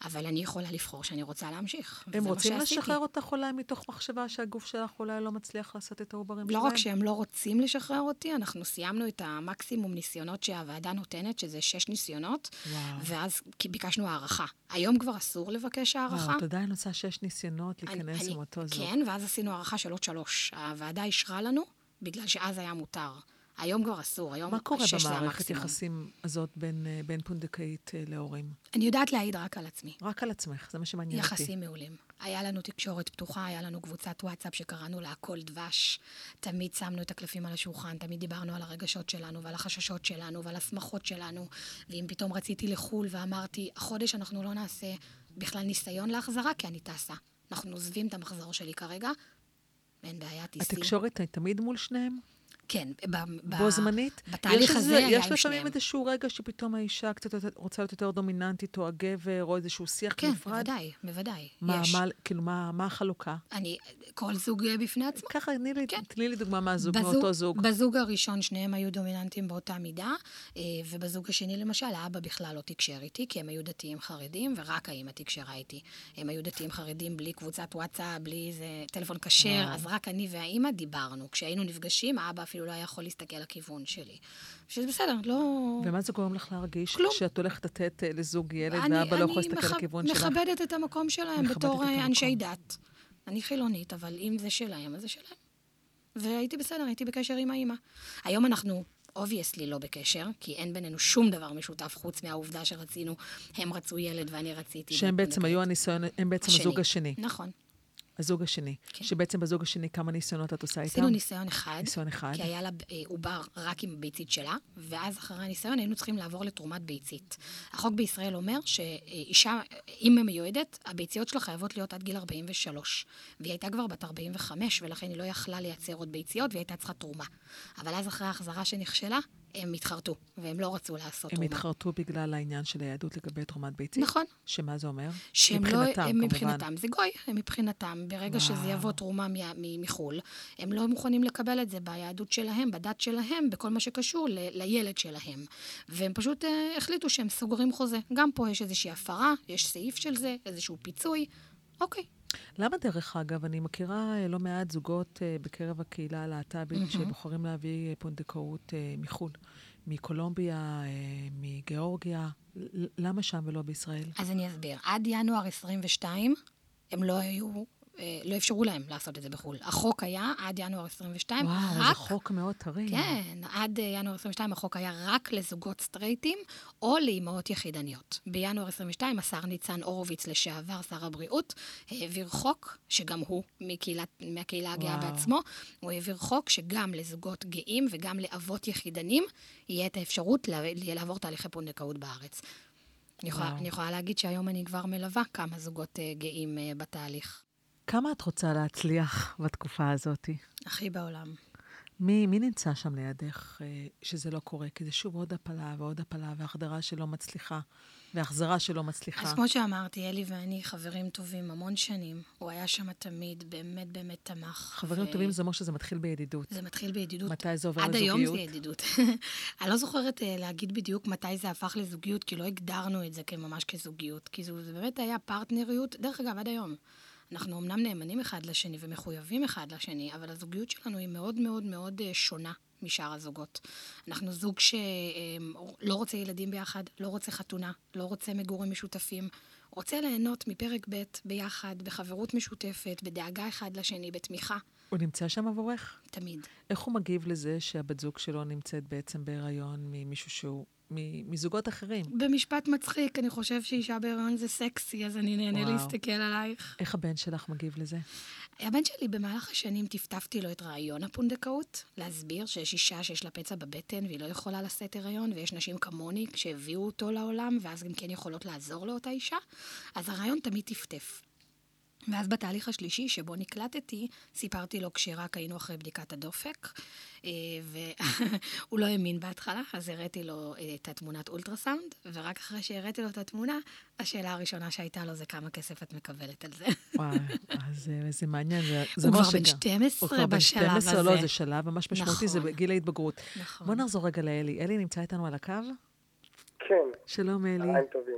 אבל אני יכולה לבחור שאני רוצה להמשיך. הם רוצים. לשחרר אותך אולי מתוך מחשבה שהגוף שלך אולי לא מצליח לעשות את העוברים לא שלהם? רק שהם לא רוצים לשחרר אותי, אנחנו סיימנו את המקסימום ניסיונות שהוועדה נותנת, שזה שש ניסיונות, וואו. ואז ביקשנו הארכה. היום כבר אסור לבקש. וואו, את עדיין עושה שש ניסיונות להיכנס אני- עם אותו זוג. כן, ואז עשינו הארכה של עוד שלוש. הוועדה אישרה לנו, בגלל שאז היה מותר. היום כבר אסור, היום מה קורה במערכת. יחסים הזאת בין, אה, בין פונדקאית אה, להורים? אני יודעת להעיד רק על עצמי. רק על עצמך, זה מה שמעניין אותי. יחסים מעולים. היה לנו תקשורת פתוחה, היה לנו קבוצת וואטסאפ שקראנו לה הכל דבש. תמיד שמנו את הקלפים על השולחן, תמיד דיברנו על הרגשות שלנו ועל החששות שלנו ועל השמחות שלנו. ואם פתאום רציתי לחו"ל ואמרתי, החודש אנחנו לא נעשה בכלל ניסיון להחזרה, כי אני טסה. אנחנו עוזבים את המחזור שלי כרגע, אין בעיה, תיסעי. התקשורת תמיד מול שניהם? כן, ב, בו זמנית? בתהליך יש הזה היה יש עם לפעמים שניהם. איזשהו רגע שפתאום האישה קצת רוצה להיות יותר דומיננטית, או הגבר, או איזשהו שיח כן, נפרד? בוודאי, בוודאי. מה, יש. מה, כאילו, מה, מה החלוקה? אני, כל זוג אה, בפני עצמו. ככה, תני לי, כן. תני לי דוגמה מהזוג, בזוג- מאותו זוג. בזוג הראשון שניהם היו דומיננטיים באותה מידה, אה, ובזוג השני למשל, האבא בכלל לא תקשר איתי, כי הם היו דתיים חרדים, ורק האמא תקשרה איתי. הם היו דתיים חרדים בלי קבוצת וואטסאפ, בלי איזה טלפון כשר. אז רק אני והאימא דיברנו. כשהיינו נפגשים, האבא אפילו לא היה יכול להסתכל לכיוון שלי. שזה בסדר, לא... ומה זה גורם לך להרגיש? כלום. כשאת הולכת לתת אה, לזוג ילד, אני- ואבא לא יכול אני להסתכל מכב- לכיוון שלך? מכבדת את המקום שלהם בתור אה. אנשי דת. אני חילונית, אבל אם זה שלהם, אז זה שלהם. והייתי בסדר, הייתי בקשר עם האימא. היום אנחנו obviously לא בקשר, כי אין בינינו שום דבר משותף חוץ מהעובדה שרצינו, הם רצו ילד ואני רציתי. שהם בעצם. היו הניסיון, הם בעצם הזוג השני. נכון. הזוג השני. כן. שבעצם בזוג השני כמה ניסיונות את עושה איתם? עשינו ניסיון אחד. ניסיון אחד. כי היה לה אה, עובר רק עם הביצית שלה, ואז אחרי הניסיון היינו צריכים לעבור לתרומת ביצית. החוק בישראל אומר שאישה, אם היא מיועדת, הביציות שלה חייבות להיות עד גיל 43. והיא הייתה כבר בת 45, ולכן היא לא יכלה לייצר עוד ביציות, והיא הייתה צריכה תרומה. אבל אז אחרי ההחזרה שנכשלה, הם התחרטו, והם לא רצו לעשות הם תרומה. התחרטו בגלל העניין של היהדות לגבי תרומת ביצית? נכון. שמה זה אומר? שהם לא, מבחינתם, הם כמובן. מבחינתם, זה גוי, הם מבחינתם, ברגע וואו. שזה יבוא תרומה מ- מ- מחו"ל, הם לא מוכנים לקבל את זה ביהדות שלהם, בדת שלהם, בכל מה שקשור ל- לילד שלהם. והם פשוט אה, החליטו שהם סוגרים חוזה. גם פה יש איזושהי הפרה, יש סעיף של זה, איזשהו פיצוי, אוקיי. למה דרך אגב, אני מכירה אה, לא מעט זוגות אה, בקרב הקהילה הלהט"בית שבוחרים להביא אה, פונדקאות מחו"ל, מקולומביה, מגיאורגיה. למה שם ולא בישראל? אז אני אסביר. עד ינואר 22, הם לא היו לא אפשרו להם לעשות את זה בחו"ל. החוק היה עד ינואר 22, וואו, רק... זה חוק מאוד טרי. כן, עד אה, ינואר 22 החוק היה רק לזוגות סטרייטים או לאימהות יחידניות. בינואר 22 השר ניצן הורוביץ, לשעבר שר הבריאות, העביר חוק, שגם הוא מקהילת, מהקהילה הגאה וואו. בעצמו, הוא העביר חוק שגם לזוגות גאים וגם לאבות יחידנים יהיה את האפשרות לעבור תהליכי פונדקאות בארץ. אני יכולה, וואו. אני יכולה להגיד שהיום אני כבר מלווה כמה זוגות אה, גאים אה, בתהליך. כמה את רוצה להצליח בתקופה הזאת? הכי בעולם. מי, מי נמצא שם לידך אה, שזה לא קורה? כי זה שוב עוד הפלה ועוד הפלה, והחדרה שלא מצליחה, והחזרה שלא מצליחה. אז כמו שאמרתי, אלי ואני חברים טובים המון שנים. הוא היה שם תמיד, באמת באמת תמך. חברים ו- טובים זה אומר שזה מתחיל בידידות. זה מתחיל בידידות. מתי זה עובר עד היום זה לזוגיות? ידידות. <laughs> אני לא זוכרת אה, להגיד בדיוק מתי זה הפך לזוגיות, כי לא הגדרנו את זה כממש כזוגיות. כי זה, זה באמת היה פרטנריות, דרך אגב, עד היום. אנחנו אמנם נאמנים אחד לשני ומחויבים אחד לשני, אבל הזוגיות שלנו היא מאוד מאוד מאוד אה, שונה משאר הזוגות. אנחנו זוג שלא רוצה ילדים ביחד, לא רוצה חתונה, לא רוצה מגורים משותפים, רוצה ליהנות מפרק ב' ביחד, בחברות משותפת, בדאגה אחד לשני, בתמיכה, הוא נמצא שם עבורך? תמיד. איך הוא מגיב לזה שהבת זוג שלו נמצאת בעצם בהיריון ממישהו שהוא, מזוגות אחרים? במשפט מצחיק, אני חושב שאישה בהיריון זה סקסי, אז אני נהנה וואו. להסתכל עלייך. איך הבן שלך מגיב לזה? הבן שלי, במהלך השנים טפטפתי לו את רעיון הפונדקאות, להסביר שיש אישה שיש לה פצע בבטן והיא לא יכולה לשאת הריון, ויש נשים כמוני שהביאו אותו לעולם, ואז גם כן יכולות לעזור לאותה אישה. אז הרעיון תמיד טפטף. ואז בתהליך השלישי, שבו נקלטתי, סיפרתי לו כשרק היינו אחרי בדיקת הדופק, אה, והוא לא האמין בהתחלה, אז הראיתי לו אה, את התמונת אולטרסאונד, ורק אחרי שהראיתי לו את התמונה, השאלה הראשונה שהייתה לו זה כמה כסף את מקבלת על זה. וואי, אז אה, זה מעניין. זה- זה הוא אומר כבר בן שגם- 12 הוא כבר בן בשלב 12, לא, הזה. זה שלב ממש משמעותי, זה נכון. גיל ההתבגרות. נכון. בוא נחזור רגע לאלי. אלי נמצא איתנו על הקו? כן, שלום, אלי. צהריים טובים.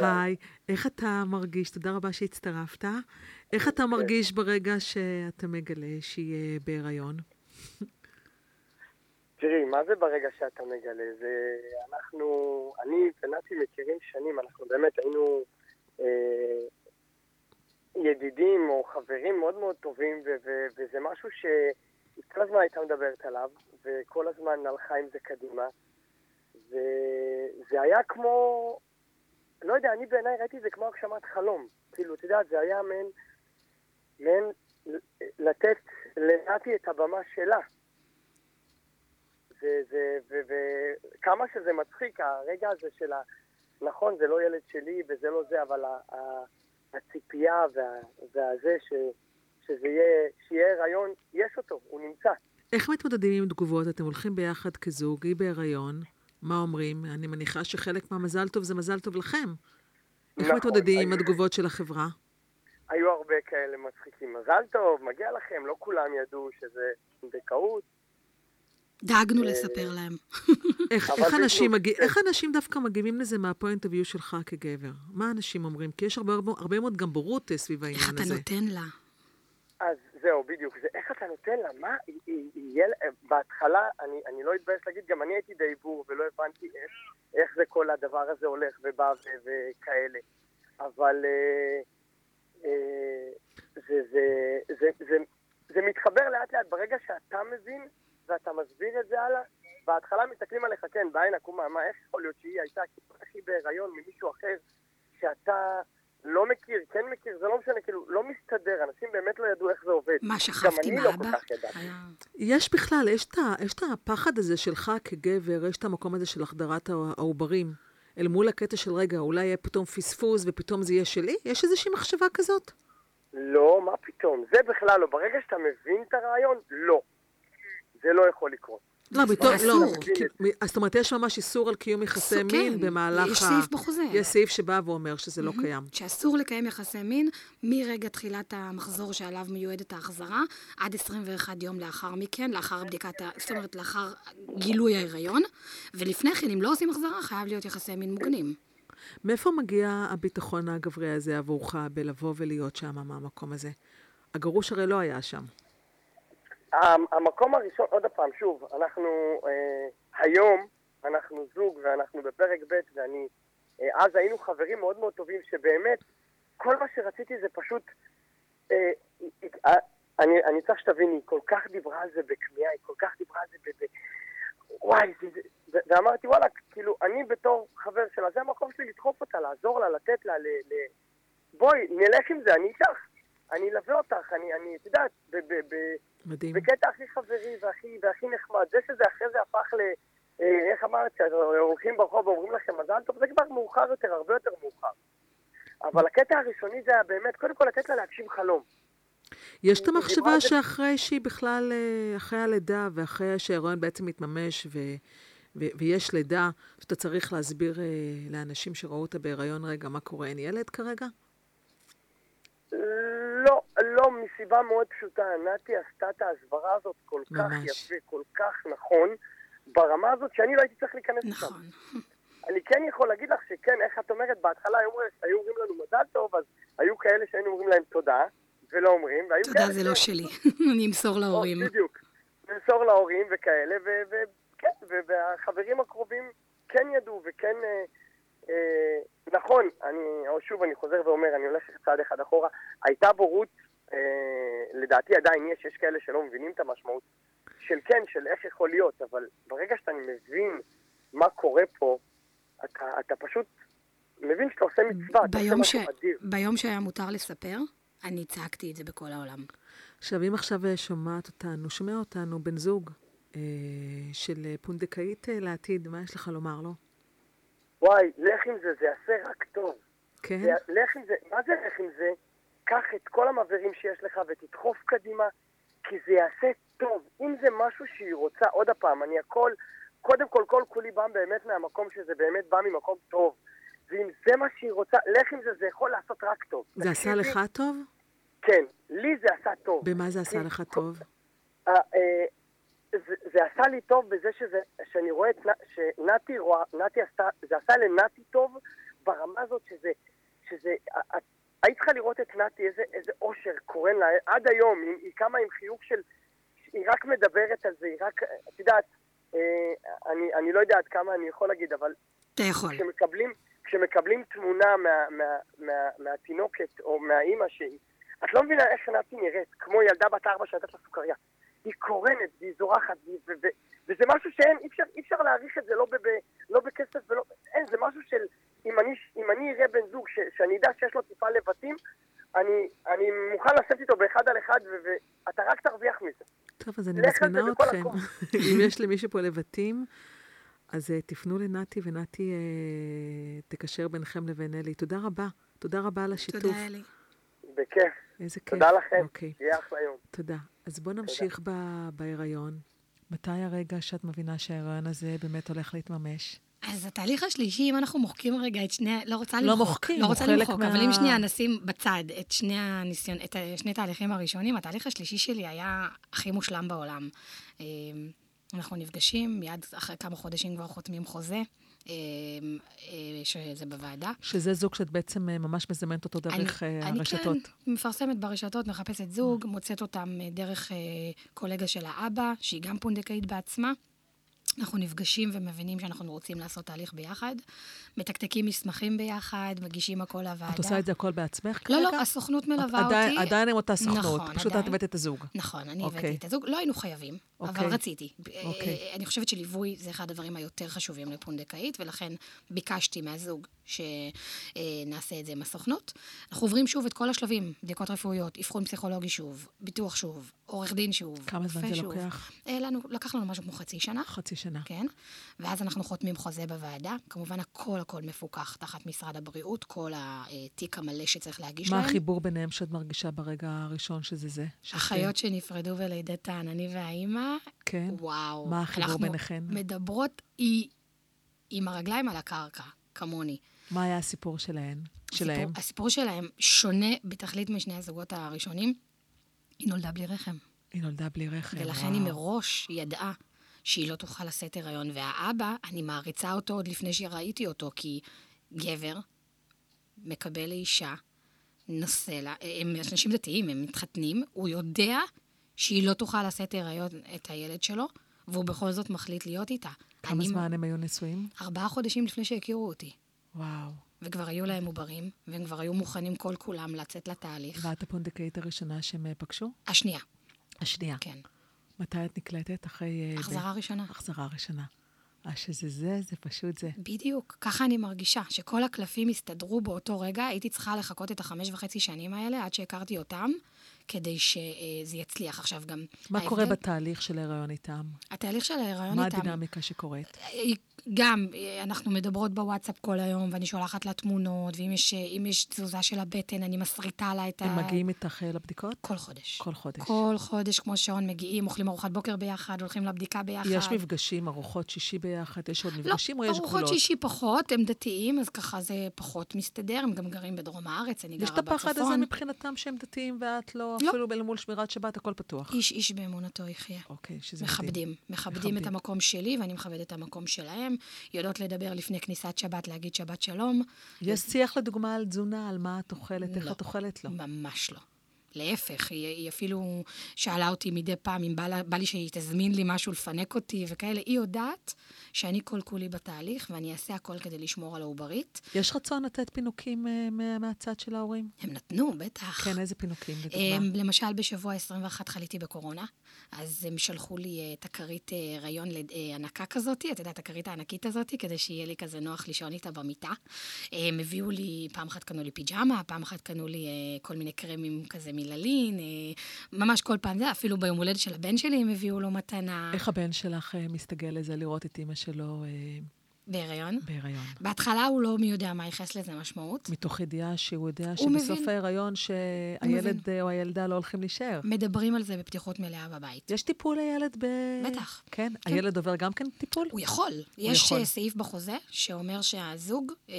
היי, איך אתה מרגיש? תודה רבה שהצטרפת. איך כן. אתה מרגיש ברגע שאתה מגלה שהיא בהיריון? <laughs> תראי, מה זה ברגע שאתה מגלה? זה אנחנו, אני ונתי מכירים שנים, אנחנו באמת היינו אה, ידידים או חברים מאוד מאוד טובים, ו- ו- וזה משהו שהיא כל הזמן הייתה מדברת עליו, וכל הזמן הלכה עם זה קדימה. וזה היה כמו, לא יודע, אני בעיניי ראיתי את זה כמו הגשמת חלום. כאילו, את יודעת, זה היה מעין, מעין לתת לנתי את הבמה שלה. וכמה שזה מצחיק, הרגע הזה של ה... נכון, זה לא ילד שלי וזה לא זה, אבל ה, ה, הציפייה וה, והזה ש, שזה יהיה, שיהיה הריון, יש אותו, הוא נמצא. איך מתמודדים עם תגובות? אתם הולכים ביחד כזוג, היא בהיריון, מה אומרים? אני מניחה שחלק מהמזל טוב זה מזל טוב לכם. איך נכון, מתמודדים עם היו- התגובות של החברה? היו הרבה כאלה מצחיקים. מזל טוב, מגיע לכם, לא כולם ידעו שזה פונדקאות. דאגנו אה, לספר להם. <laughs> איך, איך, אנשים מגיע, כן. איך אנשים דווקא מגיבים לזה מהפוינט אביו שלך כגבר? מה אנשים אומרים? כי יש הרבה, הרבה, הרבה מאוד גם בורות אה, סביב איך העניין אתה הזה. נותן לה? אז זהו, בדיוק. זה איך אתה נותן לה, מה, יל- בהתחלה, אני, אני לא אתבייש להגיד, גם אני הייתי די בור ולא הבנתי איך, איך זה כל הדבר הזה הולך ובא ו- וכאלה. אבל אה, אה, זה, זה, זה, זה, זה מתחבר לאט לאט. ברגע שאתה מבין ואתה מסביר את זה הלאה, בהתחלה מסתכלים עליך, כן, בעין עקומה, מה, איך יכול להיות שהיא הייתה, היא בהיריון ממישהו אחר, שאתה לא מכיר, כן מכיר, זה לא משנה, כאילו, לא מסתדר, אנשים באמת לא ידעו איך זה עובד. מה, גם שכבתי אני לא מאבא? כל כך ידעתי. היה- יש בכלל, יש את, ה- יש את הפחד הזה שלך כגבר, יש את המקום הזה של החדרת הע- העוברים, אל מול הקטע של רגע, אולי יהיה פתאום פספוס ופתאום זה יהיה שלי? יש איזושהי מחשבה כזאת? לא, מה פתאום, זה בכלל לא. ברגע שאתה מבין את הרעיון, לא. זה לא יכול לקרות. לא, לא. אסור. אז זאת אומרת, יש ממש איסור על קיום יחסי מין כן. במהלך יש ה... סעיף בחוזה. יש סעיף שבא ואומר שזה לא קיים. שאסור לקיים יחסי מין מרגע תחילת המחזור שעליו מיועדת ההחזרה, עד 21 יום לאחר מכן, לאחר בדיקת ה... זאת אומרת, לאחר גילוי ההיריון, ולפני כן, אם לא עושים החזרה, חייב להיות יחסי מין מוגנים. מאיפה מגיע הביטחון הגברי הזה עבורך בלבוא ולהיות שם מהמקום הזה? הגרוש הרי לא היה שם. המ- המקום הראשון, עוד פעם, שוב, אנחנו אה, היום, אנחנו זוג ואנחנו בפרק ב' ואני, אה, אז היינו חברים מאוד מאוד טובים שבאמת, כל מה שרציתי זה פשוט אה, אה, אני, אני צריך שתבין, היא כל כך דיברה על זה בכמיהה, היא כל כך דיברה על זה ב... ב... וואי, זה, זה, ואמרתי, וואלה, כאילו, אני בתור חבר שלה, זה המקום שלי לדחוף אותה, לעזור לה, לתת לה, ל... ל... בואי, נלך עם זה, אני איתך. אני אלווה אותך, אני, אני, את יודעת, ב... ב, ב מדהים. בקטע הכי חברי והכי, והכי נחמד. זה שזה אחרי זה הפך ל... אה, איך אמרת, הולכים ברחוב ואומרים לכם מזל טוב, זה כבר מאוחר יותר, הרבה יותר מאוחר. אבל הקטע הראשוני זה היה באמת, קודם כל לתת לה להגשים חלום. יש את דיברה המחשבה שאחרי שהיא בכלל, אה, אחרי הלידה ואחרי שההיריון בעצם מתממש ו, ו, ויש לידה, שאתה צריך להסביר אה, לאנשים שראו אותה בהיריון, רגע, מה קורה, אין ילד כרגע? לא, לא, מסיבה מאוד פשוטה. נתי עשתה את ההסברה הזאת כל כך ממש. יפה, כל כך נכון, ברמה הזאת שאני לא הייתי צריך להיכנס לשם. נכון. <laughs> אני כן יכול להגיד לך שכן, איך את אומרת, בהתחלה היו, היו אומרים לנו מזל טוב, אז היו כאלה שהיינו אומרים להם תודה, ולא אומרים, והיו תודה, כאלה זה לא שלי. <laughs> אני אמסור להורים. או, <laughs> בדיוק. למסור להורים וכאלה, וכן, והחברים הקרובים כן ידעו, וכן... אה, נכון, אני, או שוב אני חוזר ואומר, אני הולך צעד אחד אחורה, הייתה בורות, אה, לדעתי עדיין יש, יש כאלה שלא מבינים את המשמעות של כן, של איך יכול להיות, אבל ברגע שאתה מבין מה קורה פה, אתה, אתה פשוט מבין שאתה עושה מצווה, אתה עושה ביום, ש... משהו אדיר. ביום שהיה מותר לספר, אני צעקתי את זה בכל העולם. עכשיו, אם עכשיו אה, שומעת אותנו, שומע אותנו בן זוג אה, של אה, פונדקאית אה, לעתיד, מה יש לך לומר לו? וואי, לך עם זה, זה יעשה רק טוב. כן? זה- לך עם זה, מה זה לך עם זה? קח את כל המעברים שיש לך ותדחוף קדימה, כי זה יעשה טוב. אם זה משהו שהיא רוצה, עוד פעם, אני הכל, קודם כל, כל כולי בא באמת מהמקום שזה באמת בא ממקום טוב. ואם זה מה שהיא רוצה, לך עם זה, זה יכול לעשות רק טוב. זה עשה תקשיבי, לך טוב? כן, לי זה עשה טוב. במה זה עשה לך טוב? זה, זה עשה לי טוב בזה שזה, שאני רואה את, שנתי רואה, נתי עשתה, זה עשה לנתי טוב ברמה הזאת שזה, שזה, את- היית צריכה לראות את נתי, איזה, איזה אושר קורן לה, עד היום, היא, היא קמה עם חיוך של, היא רק מדברת על זה, היא רק, את יודעת, אה, אני, אני לא יודע עד כמה אני יכול להגיד, אבל אתה יכול. כשמקבלים, כשמקבלים תמונה מה, מה, מה, מהתינוקת או מהאימא שהיא, את לא מבינה איך נתי נראית, כמו ילדה בת ארבע שנתת לה סוכריה. היא קורנת והיא זורחת, והיא- ו- ו- וזה משהו שאין, אי אפשר, אי אפשר להעריך את זה לא, ב- ב- לא בכסף ולא, אין, זה משהו של, אם אני, אם אני אראה בן זוג ש, שאני אדע שיש לו טיפה לבטים, אני, אני מוכן לשבת איתו באחד על אחד, ו- ואתה רק תרוויח מזה. טוב, אז אני מזמינה אתכם. <laughs> אם יש למישהו פה לבתים, אז uh, תפנו לנתי, ונתי uh, תקשר ביניכם לבין אלי. תודה רבה. תודה רבה על השיתוף. תודה, אלי. בכיף. איזה כיף. תודה לכם. אוקיי, שיהיה אחלה יום. תודה. אז בואו נמשיך ב- בהיריון. מתי הרגע שאת מבינה שההיריון הזה באמת הולך להתממש? אז התהליך השלישי, אם אנחנו מוחקים רגע את שני, לא רוצה לא למחוק, מוחקים, לא רוצה למחוק, מה- אבל אם שנייה נשים בצד את שני הניסיון, את שני התהליכים הראשונים, התהליך השלישי שלי היה הכי מושלם בעולם. אה, אנחנו נפגשים, מיד אחרי כמה חודשים כבר חותמים חוזה, שזה בוועדה. שזה זוג שאת בעצם אה, ממש מזמנת אותו דרך אה, הרשתות. אני כן מפרסמת ברשתות, מחפשת זוג, מוצאת אותם אה, דרך אה, קולגה של האבא, שהיא גם פונדקאית בעצמה. אנחנו נפגשים ומבינים שאנחנו רוצים לעשות תהליך ביחד, מתקתקים מסמכים ביחד, מגישים הכל לוועדה. את עושה את זה הכל בעצמך לא, כרגע? לא, הסוכנות מלווה את אותי. עדיין עם אותה סוכנות, נכון, פשוט את עדיין. הבאת את הזוג. נכון, אני אוקיי. הבאתי את הזוג. לא היינו חייבים, אוקיי. אבל רציתי. אוקיי. אה, אני חושבת שליווי זה אחד הדברים היותר חשובים לפונדקאית, ולכן ביקשתי מהזוג שנעשה את זה עם הסוכנות. אנחנו עוברים שוב את כל השלבים, בדיקות רפואיות, אבחון פסיכולוגי שוב, ביטוח שוב, עורך דין שוב, כמה זמן זה שוב. לוקח? אה, לנו, לקח לנו משהו כמו חצי שנה. חצי שנה. כן, ואז אנחנו חותמים חוזה בוועדה. כמובן, הכל הכל מפוקח תחת משרד הבריאות, כל התיק המלא שצריך להגיש מה להם. החיבור ביניהם שאת מרגישה ברגע הראשון שזה זה? אחיות שנפרדו בלידתן, אני והאימא, כן? וואו. מה החיבור אנחנו ביניכן? מדברות היא עם הרגליים על הקרקע, כמוני. מה היה הסיפור שלהן? שלהם? הסיפור, הסיפור שלהם שונה בתכלית משני הזוגות הראשונים. היא נולדה בלי רחם. היא נולדה בלי רחם. ולכן וואו. היא מראש ידעה שהיא לא תוכל לשאת הריון. והאבא, אני מעריצה אותו עוד לפני שראיתי אותו, כי גבר מקבל לאישה, נושא לה, הם אנשים דתיים, הם מתחתנים, הוא יודע שהיא לא תוכל לשאת הריון את הילד שלו, והוא בכל זאת מחליט להיות איתה. כמה אני- זמן הם היו נשואים? ארבעה חודשים לפני שהכירו אותי. וואו. וכבר היו להם עוברים, והם כבר היו מוכנים כל כולם לצאת לתהליך. ואת הפונדקאית הראשונה שהם אה, פגשו? השנייה, השנייה. כן. מתי את נקלטת? אחרי... אה, החזרה ב- ראשונה. החזרה ראשונה. אה, שזה זה, זה פשוט זה. בדיוק, ככה אני מרגישה, שכל הקלפים הסתדרו באותו רגע, הייתי צריכה לחכות את החמש וחצי שנים האלה עד שהכרתי אותם, כדי שזה יצליח. עכשיו גם... מה ההבדל- קורה בתהליך של ההיריון איתם? התהליך של ההיריון מה איתם... הדינמיקה שקורית? גם, אה, אנחנו מדברות בוואטסאפ כל היום, ואני שולחת לה תמונות, ואם יש, אה, יש תזוזה של הבטן, אני מסריטה לה את ה... הם מגיעים איתך אה, לבדיקות? כל חודש. כל חודש. כל חודש, כמו שעון, מגיעים, אוכלים ארוחת בוקר ביחד, הולכים לבדיקה ביחד. יש מפגשים, ארוחות שישי ביחד, יש עוד לא, מפגשים או יש ארוחות גבולות? שישי פחות, הם דתיים, אז ככה זה פחות מסתדר, הם גם גרים בדרום הארץ, אני יש גרה את הפחד הזה בצפון. מבחינתם שהם דתיים ואת לא, לא. אפילו אל מול שמירת שבת, הכל פתוח. איש איש באמונתו יחיה. אוקיי, שזה. מכבדים, מכבדים מכבדים. את המקום שלי, ואני מכבדת את המקום שלהם. יודעות לדבר לפני כניסת שבת, להגיד שבת שלום. יש שיח לדוגמה על תזונה, על מה את אוכלת, איך לא. את אוכלת? לא. ממש לא. להפך, היא, היא אפילו שאלה אותי מדי פעם אם בא, לה, בא לי שהיא תזמין לי משהו לפנק אותי וכאלה. היא יודעת שאני כל כולי בתהליך, ואני אעשה הכל כדי לשמור על העוברית. יש רצון לתת פינוקים מה- מהצד של ההורים? הם נתנו, בטח. כן, איזה פינוקים לדוגמה? למשל, בשבוע 21 חליתי בקורונה, אז הם שלחו לי אה, את הכרית אה, הריון לד- אה, ענקה כזאת, את יודעת, הכרית הענקית הזאת, כדי שיהיה לי כזה נוח לישון איתה במיטה. אה, הם הביאו לי, פעם אחת קנו לי פיג'מה, פעם אחת קנו לי אה, כל מיני קרמים כזה מללין, אה, ממש כל פעם זה, אפילו ביום הולדת של הבן שלי הם הביאו לו מתנה. איך הבן שלך אה, מסתגל לזה, לראות את אימא שלו אה, בהיריון. בהיריון? בהתחלה הוא לא מי יודע מה ייחס לזה משמעות. מתוך ידיעה שהוא יודע הוא שבסוף. ההיריון שהילד אה, או הילדה לא הולכים להישאר. מדברים על זה בפתיחות מלאה בבית. יש טיפול לילד ב... בטח. כן? כן. הילד עובר גם כן טיפול? הוא יכול. יש יכול. יכול. סעיף בחוזה שאומר שהזוג, אה,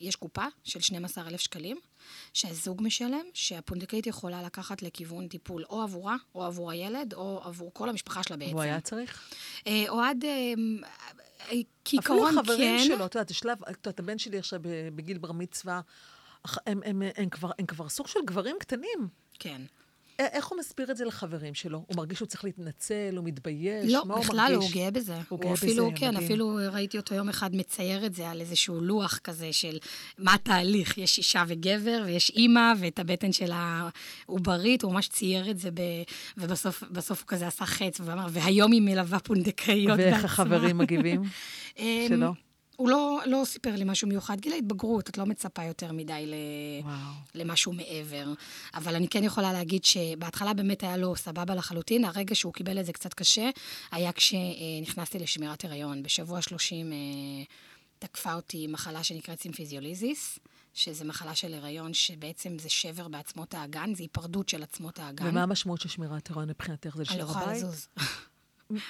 יש קופה של 12,000 שקלים, שהזוג משלם, שהפונדקאית יכולה לקחת לכיוון טיפול או עבורה, או עבור הילד, או עבור כל המשפחה שלה בעצם. הוא היה צריך? אה, אוהד, אה, אפילו כעיקרון כן. שלו, את יודעת, זה שלב, את הבן שלי עכשיו בגיל בר מצווה, אח- הם, הם, הם, הם, כבר, הם כבר סוג של גברים קטנים. כן. איך הוא מסביר את זה לחברים שלו? הוא מרגיש שהוא צריך להתנצל, הוא מתבייש? לא, מה הוא בכלל לא, מרגיש? הוא גאה בזה. הוא הוא גאה אפילו, בזה, כן, מדהים. אפילו ראיתי אותו יום אחד מצייר את זה על איזשהו לוח כזה של מה התהליך. יש אישה וגבר, ויש אימא, ואת הבטן של העוברית, הוא ממש צייר את זה, ב... ובסוף בסוף הוא כזה עשה חץ, ואמר, והיום היא מלווה פונדקאיות בעצמה. ואיך החברים מגיבים? <laughs> אמ, שלו? הוא לא, לא סיפר לי משהו מיוחד. גיל ההתבגרות, את לא מצפה יותר מדי ל... וואו. למשהו מעבר. אבל אני כן יכולה להגיד שבהתחלה באמת היה לו סבבה לחלוטין. הרגע שהוא קיבל את זה קצת קשה, היה כשנכנסתי לשמירת הריון. בשבוע 30 אה, תקפה אותי מחלה שנקראת סימפיזיוליזיס, שזה מחלה של הריון שבעצם זה שבר בעצמות האגן, זה היפרדות של עצמות האגן. ומה המשמעות של שמירת הריון מבחינתך? זה אני לא יכולה בבית? לזוז.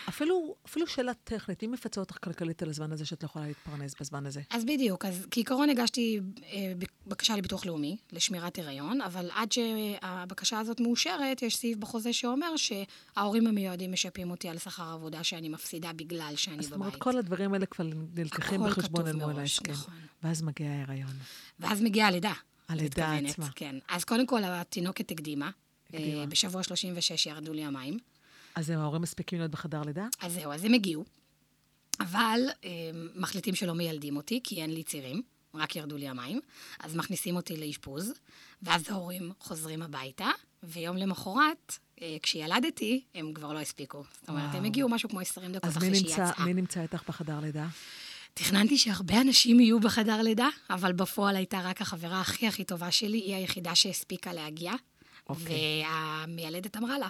אפילו, אפילו שאלה טכנית, מי מפצה אותך כלכלית על הזמן הזה שאת לא יכולה להתפרנס בזמן הזה? אז בדיוק, אז כעיקרון הגשתי אה, בקשה לביטוח לאומי, לשמירת הריון, אבל עד שהבקשה הזאת מאושרת, יש סעיף בחוזה שאומר שההורים המיועדים משפים אותי על שכר עבודה שאני מפסידה בגלל שאני זאת אומרת, בבית. כל הדברים האלה כבר נלקחים בחשבון אל מול ההסכם. נכון. ואז מגיע ההיריון. ואז מגיעה הלידה. הלידה עצמה. כן. אז קודם כל, התינוקת הקדימה. הקדימה. אה, בשבוע 36 ירדו לי המים. אז הם ההורים מספיקים להיות בחדר לידה? אז זהו, אז הם הגיעו. אבל אה, מחליטים שלא מיילדים אותי, כי אין לי צירים, רק ירדו לי המים. אז מכניסים אותי לאשפוז, ואז ההורים חוזרים הביתה, ויום למחרת, אה, כשילדתי, הם כבר לא הספיקו. זאת אומרת, הם וואו. הגיעו משהו כמו 20 דקות אז אחרי שהיא יצאה. מי נמצא איתך בחדר לידה? תכננתי שהרבה אנשים יהיו בחדר לידה, אבל בפועל הייתה רק החברה הכי הכי טובה שלי, היא היחידה שהספיקה להגיע. אוקיי. והמיילדת אמרה לה,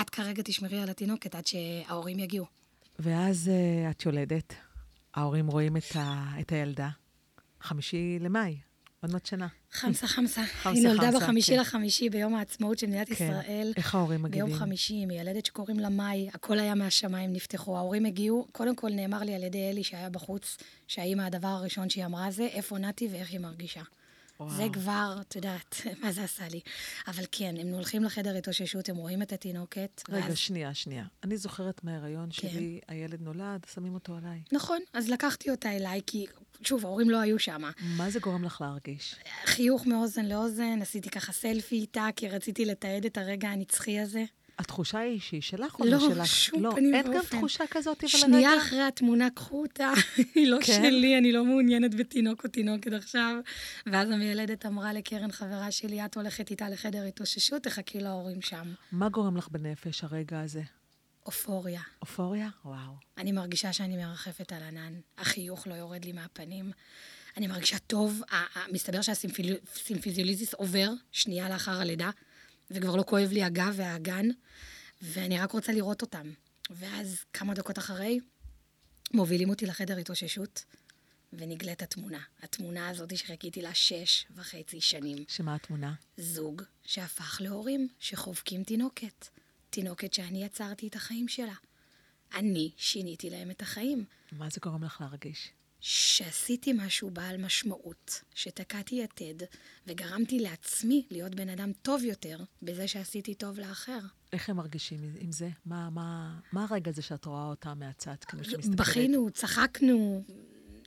את כרגע תשמרי על התינוקת עד שההורים יגיעו. ואז uh, את יולדת, ההורים רואים את, ה, את הילדה. חמישי למאי, עוד מעט שנה. חמסה, חמסה. היא נולדה בחמישי כן. לחמישי ביום העצמאות של מדינת כן. ישראל. איך ההורים מגיבים? ביום חמישי, מיילדת שקוראים לה מאי, הכל היה מהשמיים, נפתחו. ההורים הגיעו, קודם כל נאמר לי על ידי אלי שהיה בחוץ, שהאימא, הדבר הראשון שהיא אמרה זה, איפה נתי ואיך היא מרגישה. וואו. זה כבר, את יודעת, <laughs> מה זה עשה לי. אבל כן, הם הולכים לחדר התאוששות, הם רואים את התינוקת. רגע, ואז- שנייה, שנייה. אני זוכרת מההיריון שלי, הילד נולד, שמים אותו עליי. נכון, אז לקחתי אותה אליי, כי, שוב, ההורים לא היו שם. מה זה גורם לך להרגיש? חיוך מאוזן לאוזן, עשיתי ככה סלפי איתה, כי רציתי לתעד את הרגע הנצחי הזה. התחושה היא שהיא שלך או לא, שלך? שום לא, פנים אין גם ואופן. תחושה כזאת, אבל שנייה רגע... אחרי התמונה, קחו אותה, <laughs> היא לא כן? שלי, אני לא מעוניינת בתינוק או תינוקת עכשיו. ואז המיילדת אמרה לקרן, חברה שלי, את הולכת איתה לחדר התאוששות, תחכי להורים שם. מה גורם לך בנפש הרגע הזה? אופוריה. אופוריה? וואו. אני מרגישה שאני מרחפת על ענן, החיוך לא יורד לי מהפנים. אני מרגישה טוב, מסתבר שהסימפיזיוליזיס עובר שנייה לאחר הלידה, וכבר לא כואב לי הגב והאגן, ואני רק רוצה לראות אותם. ואז כמה דקות אחרי, מובילים אותי לחדר התאוששות, ונגלית התמונה. התמונה הזאת שחיכיתי לה שש וחצי שנים. שמה התמונה? זוג שהפך להורים שחובקים תינוקת. תינוקת שאני יצרתי את החיים שלה. אני שיניתי להם את החיים. מה זה גורם לך להרגיש? שעשיתי משהו בעל משמעות, שתקעתי יתד, וגרמתי לעצמי להיות בן אדם טוב יותר בזה שעשיתי טוב לאחר. איך הם מרגישים עם- זה? מה, מה, מה הרגע הזה שאת רואה אותם מהצד, כמי שמסתכלת? בכינו, צחקנו,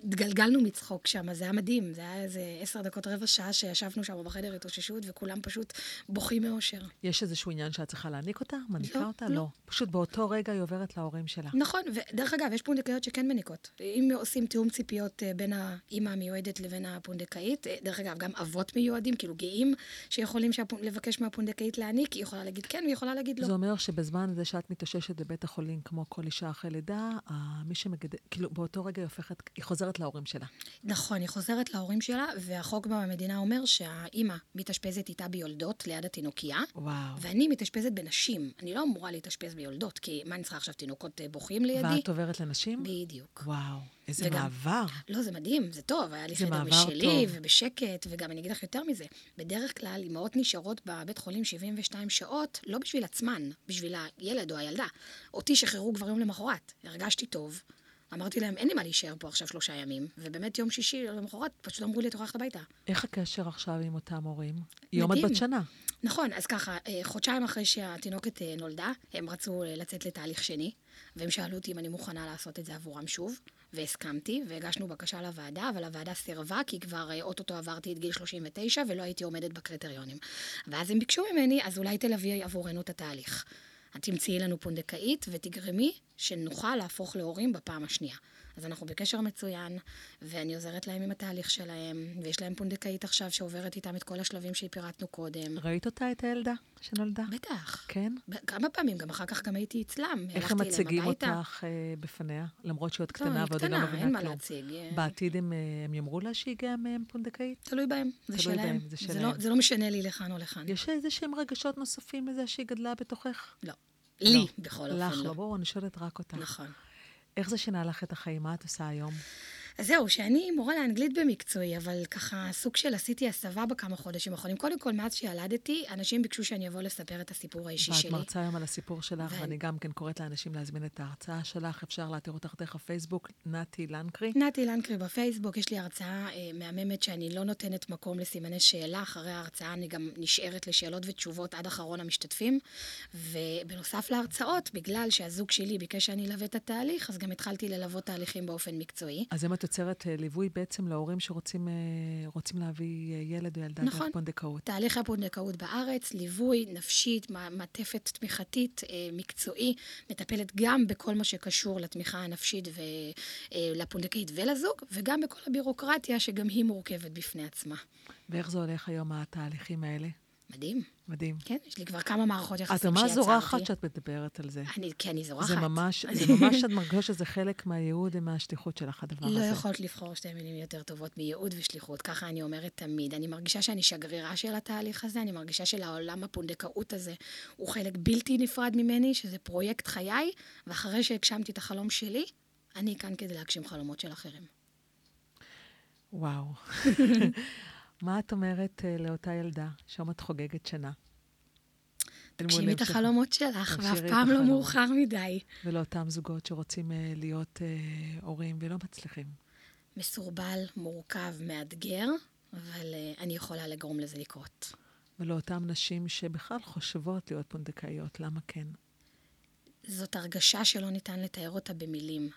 התגלגלנו מצחוק שם, זה היה מדהים. זה היה איזה עשר דקות, רבע שעה שישבנו שם בחדר התאוששות, וכולם פשוט בוכים מאושר. יש איזשהו עניין שאת צריכה להעניק אותה? מניקה לא, אותה? לא. לא. פשוט באותו רגע היא עוברת להורים שלה. נכון, ודרך אגב, יש פונדקאיות שכן מניקות. אם עושים תיאום ציפיות אה, בין האימא המיועדת לבין הפונדקאית, אה, דרך אגב, גם אבות מיועדים, כאילו גאים, שיכולים שהפונ- לבקש מהפונדקאית להניק, היא יכולה להגיד כן, והיא יכולה להגיד לא. זה אומר שבזמן הזה שאת מתאוששת בבית החולים, כמו כל אישה אחרי לידה, ה- מי שמגדל, כאילו באותו רגע היא הופכת, היא חוזרת להורים שלה. נכון, היא חוזרת להורים שלה, והחוק במדינה אומר שהאימא מתאשפזת איתה ביולדות ליד התינוקייה. וואו. ואני מתאשפזת בנשים. אני לא אמורה להתאשפז ביולדות, כי מה אני צריכה עכשיו, תינוקות אה, בוכים לידי? ואת עוברת לנשים? בדיוק. וואו, איזה וגם- מעבר. לא, זה מדהים, זה טוב, היה לי חדר משלי, טוב. ובשקט, וגם אני אגיד לך יותר מזה, בדרך כלל אמהות נשארות בבית חולים 72 שעות, לא בשביל עצמן, בשביל הילד או הילדה. אותי שחררו כבר יום למחרת, הרגשתי טוב. אמרתי להם, אין לי מה להישאר פה עכשיו שלושה ימים, ובאמת יום שישי למחרת פשוט אמרו לי, את ללכת הביתה. איך הקשר עכשיו עם אותם הורים? עומד מדהים. בת שנה. נכון, אז ככה, אה, חודשיים אחרי שהתינוקת אה, נולדה, הם רצו אה, לצאת לתהליך שני, והם שאלו אותי אם אני מוכנה לעשות את זה עבורם שוב, והסכמתי, והגשנו בקשה לוועדה, אבל הוועדה סירבה, כי כבר אוטוטו עברתי את גיל 39 ולא הייתי עומדת בקריטריונים. ואז הם ביקשו ממני, אז אולי תלווי עבורנו את התהליך. את תמצאי לנו פונדקאית ותגרמי שנוכל להפוך להורים בפעם השנייה. אז אנחנו בקשר מצוין, ואני עוזרת להם עם התהליך שלהם, ויש להם פונדקאית עכשיו שעוברת איתם את כל השלבים שפירטנו קודם. ראית אותה, את הילדה שנולדה? בטח. כן? כמה פעמים, גם אחר כך גם הייתי אצלם. איך הם מציגים. אותך אה, בפניה? למרות שהיא עוד לא, קטנה היא ועוד היא לא קטנה, אין מבינה מה כלום. להציג. בעתיד הם, אה, הם יאמרו לה שהגיעה מהם פונדקאית? תלוי בהם, זה תלוי שלהם. בהם, זה זה לא- שלהם. זה לא משנה לי לכאן או לכאן. יש איזה שהם רגשות נוספים לזה שהיא גדלה בתוכך? לא. לי, לא. בכל לך אופן לא, לא. בואו, אני שואלת רק אותך. נכון. איך זה שינה לך את החיים? מה את עושה היום? אז זהו, שאני מורה לאנגלית במקצועי, אבל ככה סוג של עשיתי הסבה בכמה חודשים האחרונים. קודם כל, מאז שילדתי, אנשים ביקשו שאני אבוא לספר את הסיפור האישי ואת שלי. מרצה היום על הסיפור שלך, ואני- ואני גם כן קוראת לאנשים להזמין את ההרצאה שלך. אפשר לאתר אותך דרך הפייסבוק, נתי לנקרי. נתי לנקרי בפייסבוק, יש לי הרצאה אה, מהממת שאני לא נותנת מקום לסימני שאלה. אחרי ההרצאה אני גם נשארת לשאלות ותשובות עד אחרון המשתתפים. ובנוסף להרצאות, בגלל שהזוג שלי ביקש שאני אלווה את התהליך, אז גם התחלתי ללוות תהליכים באופן מקצועי. אז אם את יוצרת אה, ליווי בעצם להורים שרוצים אה, להביא אה, ילד או ילדה נכון. דרך פונדקאות. תהליך הפונדקאות בארץ, ליווי נפשית, מעטפת תמיכתית, מקצועי, מטפלת גם בכל מה שקשור לתמיכה הנפשית ולפונדקאית ולזוג, וגם בכל הבירוקרטיה שגם היא מורכבת בפני עצמה. ואיך זה הולך היום, התהליכים האלה? מדהים. מדהים. כן, יש לי כבר כמה מערכות יחסים את שיצרתי. ממש זורחת שאת מדברת על זה. אני, כן, אני זורחת. זה ממש, <laughs> זה ממש, את מרגישה שזה חלק מהייעוד ומהשליחות שלך, הדבר לא הזה. יכולת לבחור שתי מילים יותר טובות מייעוד ושליחות, ככה אני אומרת תמיד. אני מרגישה שאני שגרירה של התהליך הזה, אני מרגישה שלעולם הפונדקאות הזה הוא חלק בלתי נפרד ממני, שזה פרויקט חיי, ואחרי שהגשמתי את החלום שלי, אני כאן כדי להגשים חלומות של אחרים. וואו. <laughs> מה את אומרת אה, לאותה ילדה שעוד חוגגת שנה? תגשימי את החלומות שלך, ואף את פעם לא. מאוחר מדי. ולאותם זוגות שרוצים אה, להיות אה, הורים ולא מצליחים. מסורבל, מורכב, מאתגר, אבל אני יכולה לגרום לזה לקרות. ולאותן נשים שבכלל חושבות להיות פונדקאיות, למה כן? זאת הרגשה שלא ניתן לתאר אותה במילים.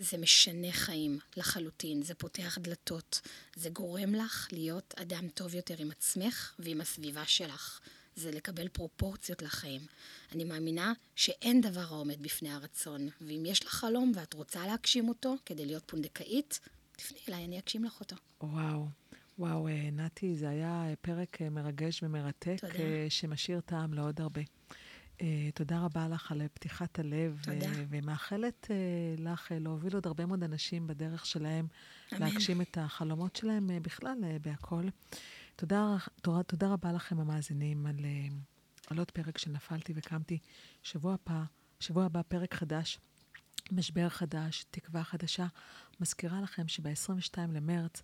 זה משנה חיים לחלוטין, זה פותח דלתות, זה גורם לך להיות אדם טוב יותר עם עצמך ועם הסביבה שלך. זה לקבל פרופורציות לחיים. אני מאמינה שאין דבר העומד בפני הרצון, ואם יש לך חלום ואת רוצה להגשים אותו כדי להיות פונדקאית, תפני אליי, אני אגשים לך אותו. וואו. וואו, אה, נתי, זה היה אה, פרק אה, מרגש ומרתק, תודה. שמשאיר טעם לעוד הרבה. תודה רבה לך על פתיחת הלב. תודה. ומאחלת לך להוביל עוד הרבה מאוד אנשים בדרך שלהם, אמן. להגשים את החלומות שלהם בכלל, בהכל. תודה, תודה, תודה רבה לכם, המאזינים, על, על עוד פרק שנפלתי וקמתי. שבוע הבא, שבוע הבא פרק חדש, משבר חדש, תקווה חדשה. מזכירה לכם שב-22 למרץ,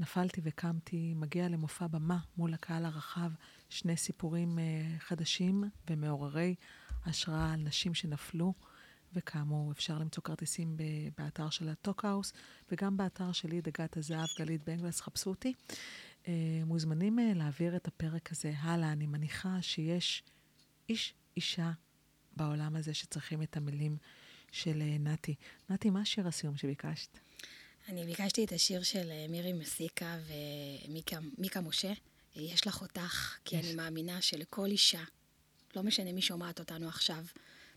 נפלתי וקמתי, מגיע למופע במה מול הקהל הרחב, שני סיפורים uh, חדשים ומעוררי השראה על נשים שנפלו, וכאמור, אפשר למצוא כרטיסים באתר של הטוקהאוס, וגם באתר שלי, דגת הזהב, גלית בנגלס, חפשו אותי. Uh, מוזמנים uh, להעביר את הפרק הזה הלאה. אני מניחה שיש איש, אישה בעולם הזה שצריכים את המילים של נתי. נתי, מה השיר הסיום שביקשת? אני ביקשתי את השיר של אה, מירי מסיקה ומיקה משה, יש לך אותך, כי. אני מאמינה שלכל אישה, לא משנה מי שומעת אותנו עכשיו,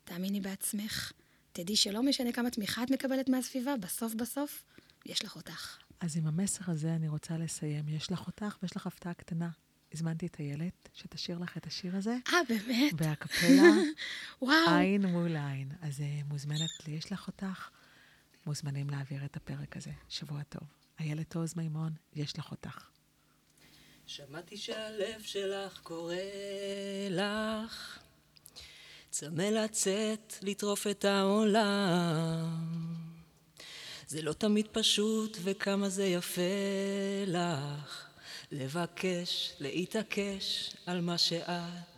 תאמיני בעצמך, תדעי שלא משנה כמה תמיכה את מקבלת מהסביבה, בסוף בסוף, יש לך אותך. אז עם המסר הזה אני רוצה לסיים. יש לך אותך ויש לך הפתעה קטנה. הזמנתי את איילת שתשאיר לך את השיר הזה. אה, באמת? והקפלה, <laughs> וואו. עין מול עין. אז uh, מוזמנת לי, יש לך אותך. מוזמנים להעביר את הפרק הזה. שבוע טוב. איילת עוז מימון, יש לך אותך. שמעתי שהלב שלך קורא לך, צמא לצאת, לטרוף את העולם. זה לא תמיד פשוט, וכמה זה יפה לך, לבקש, להתעקש על מה שאת.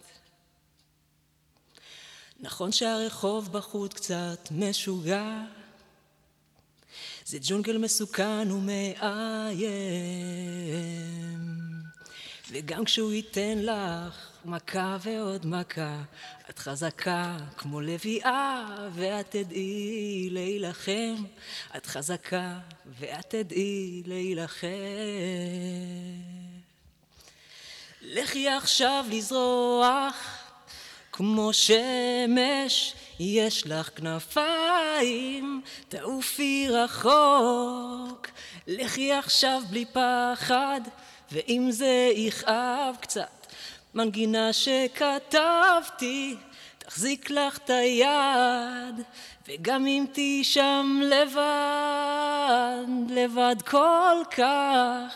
נכון שהרחוב בחוץ קצת משוגע, זה ג'ונגל מסוכן ומאיים. וגם כשהוא ייתן לך מכה ועוד מכה, את חזקה כמו לביאה, ואת תדעי להילחם. את חזקה ואת תדעי להילחם. לכי עכשיו לזרוח כמו שמש, יש לך כנפיים, תעופי רחוק. לכי עכשיו בלי פחד, ואם זה יכאב קצת, מנגינה שכתבתי, תחזיק לך את היד, וגם אם תהיי שם לבד, לבד כל כך,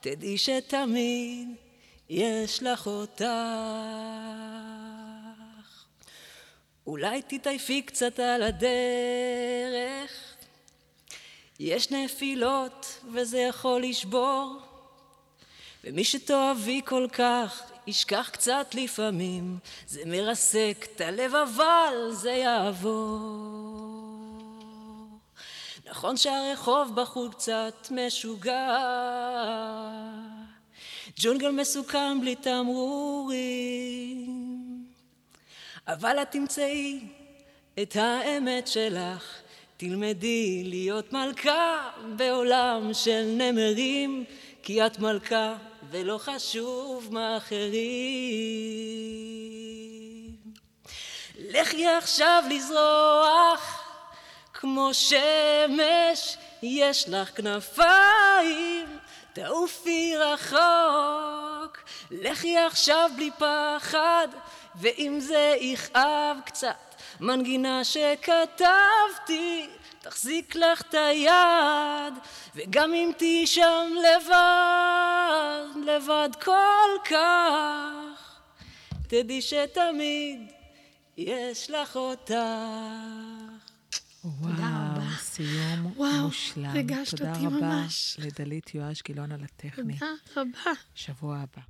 תדעי שתמיד יש לך אותה. אולי תתעייפי קצת על הדרך, יש נפילות וזה יכול לשבור, ומי שתאהבי כל כך ישכח קצת לפעמים, זה מרסק את הלב אבל זה יעבור. נכון שהרחוב בחוץ קצת משוגע, ג'ונגל מסוכן בלי תמרורים. אבל את תמצאי את האמת שלך, תלמדי להיות מלכה בעולם של נמרים, כי את מלכה ולא חשוב מה אחרים. לכי עכשיו לזרוח כמו שמש, יש לך כנפיים, תעופי רחוק. לכי עכשיו בלי פחד, ואם זה יכאב קצת, מנגינה שכתבתי, תחזיק לך את היד, וגם אם תהיי שם לבד, לבד כל כך, תדעי שתמיד יש לך אותך. וואו, סיום וואו, מושלם. ריגשת אותי תודה רבה ממש. לדלית יואש גילון על הטכני. תודה רבה. שבוע הבא.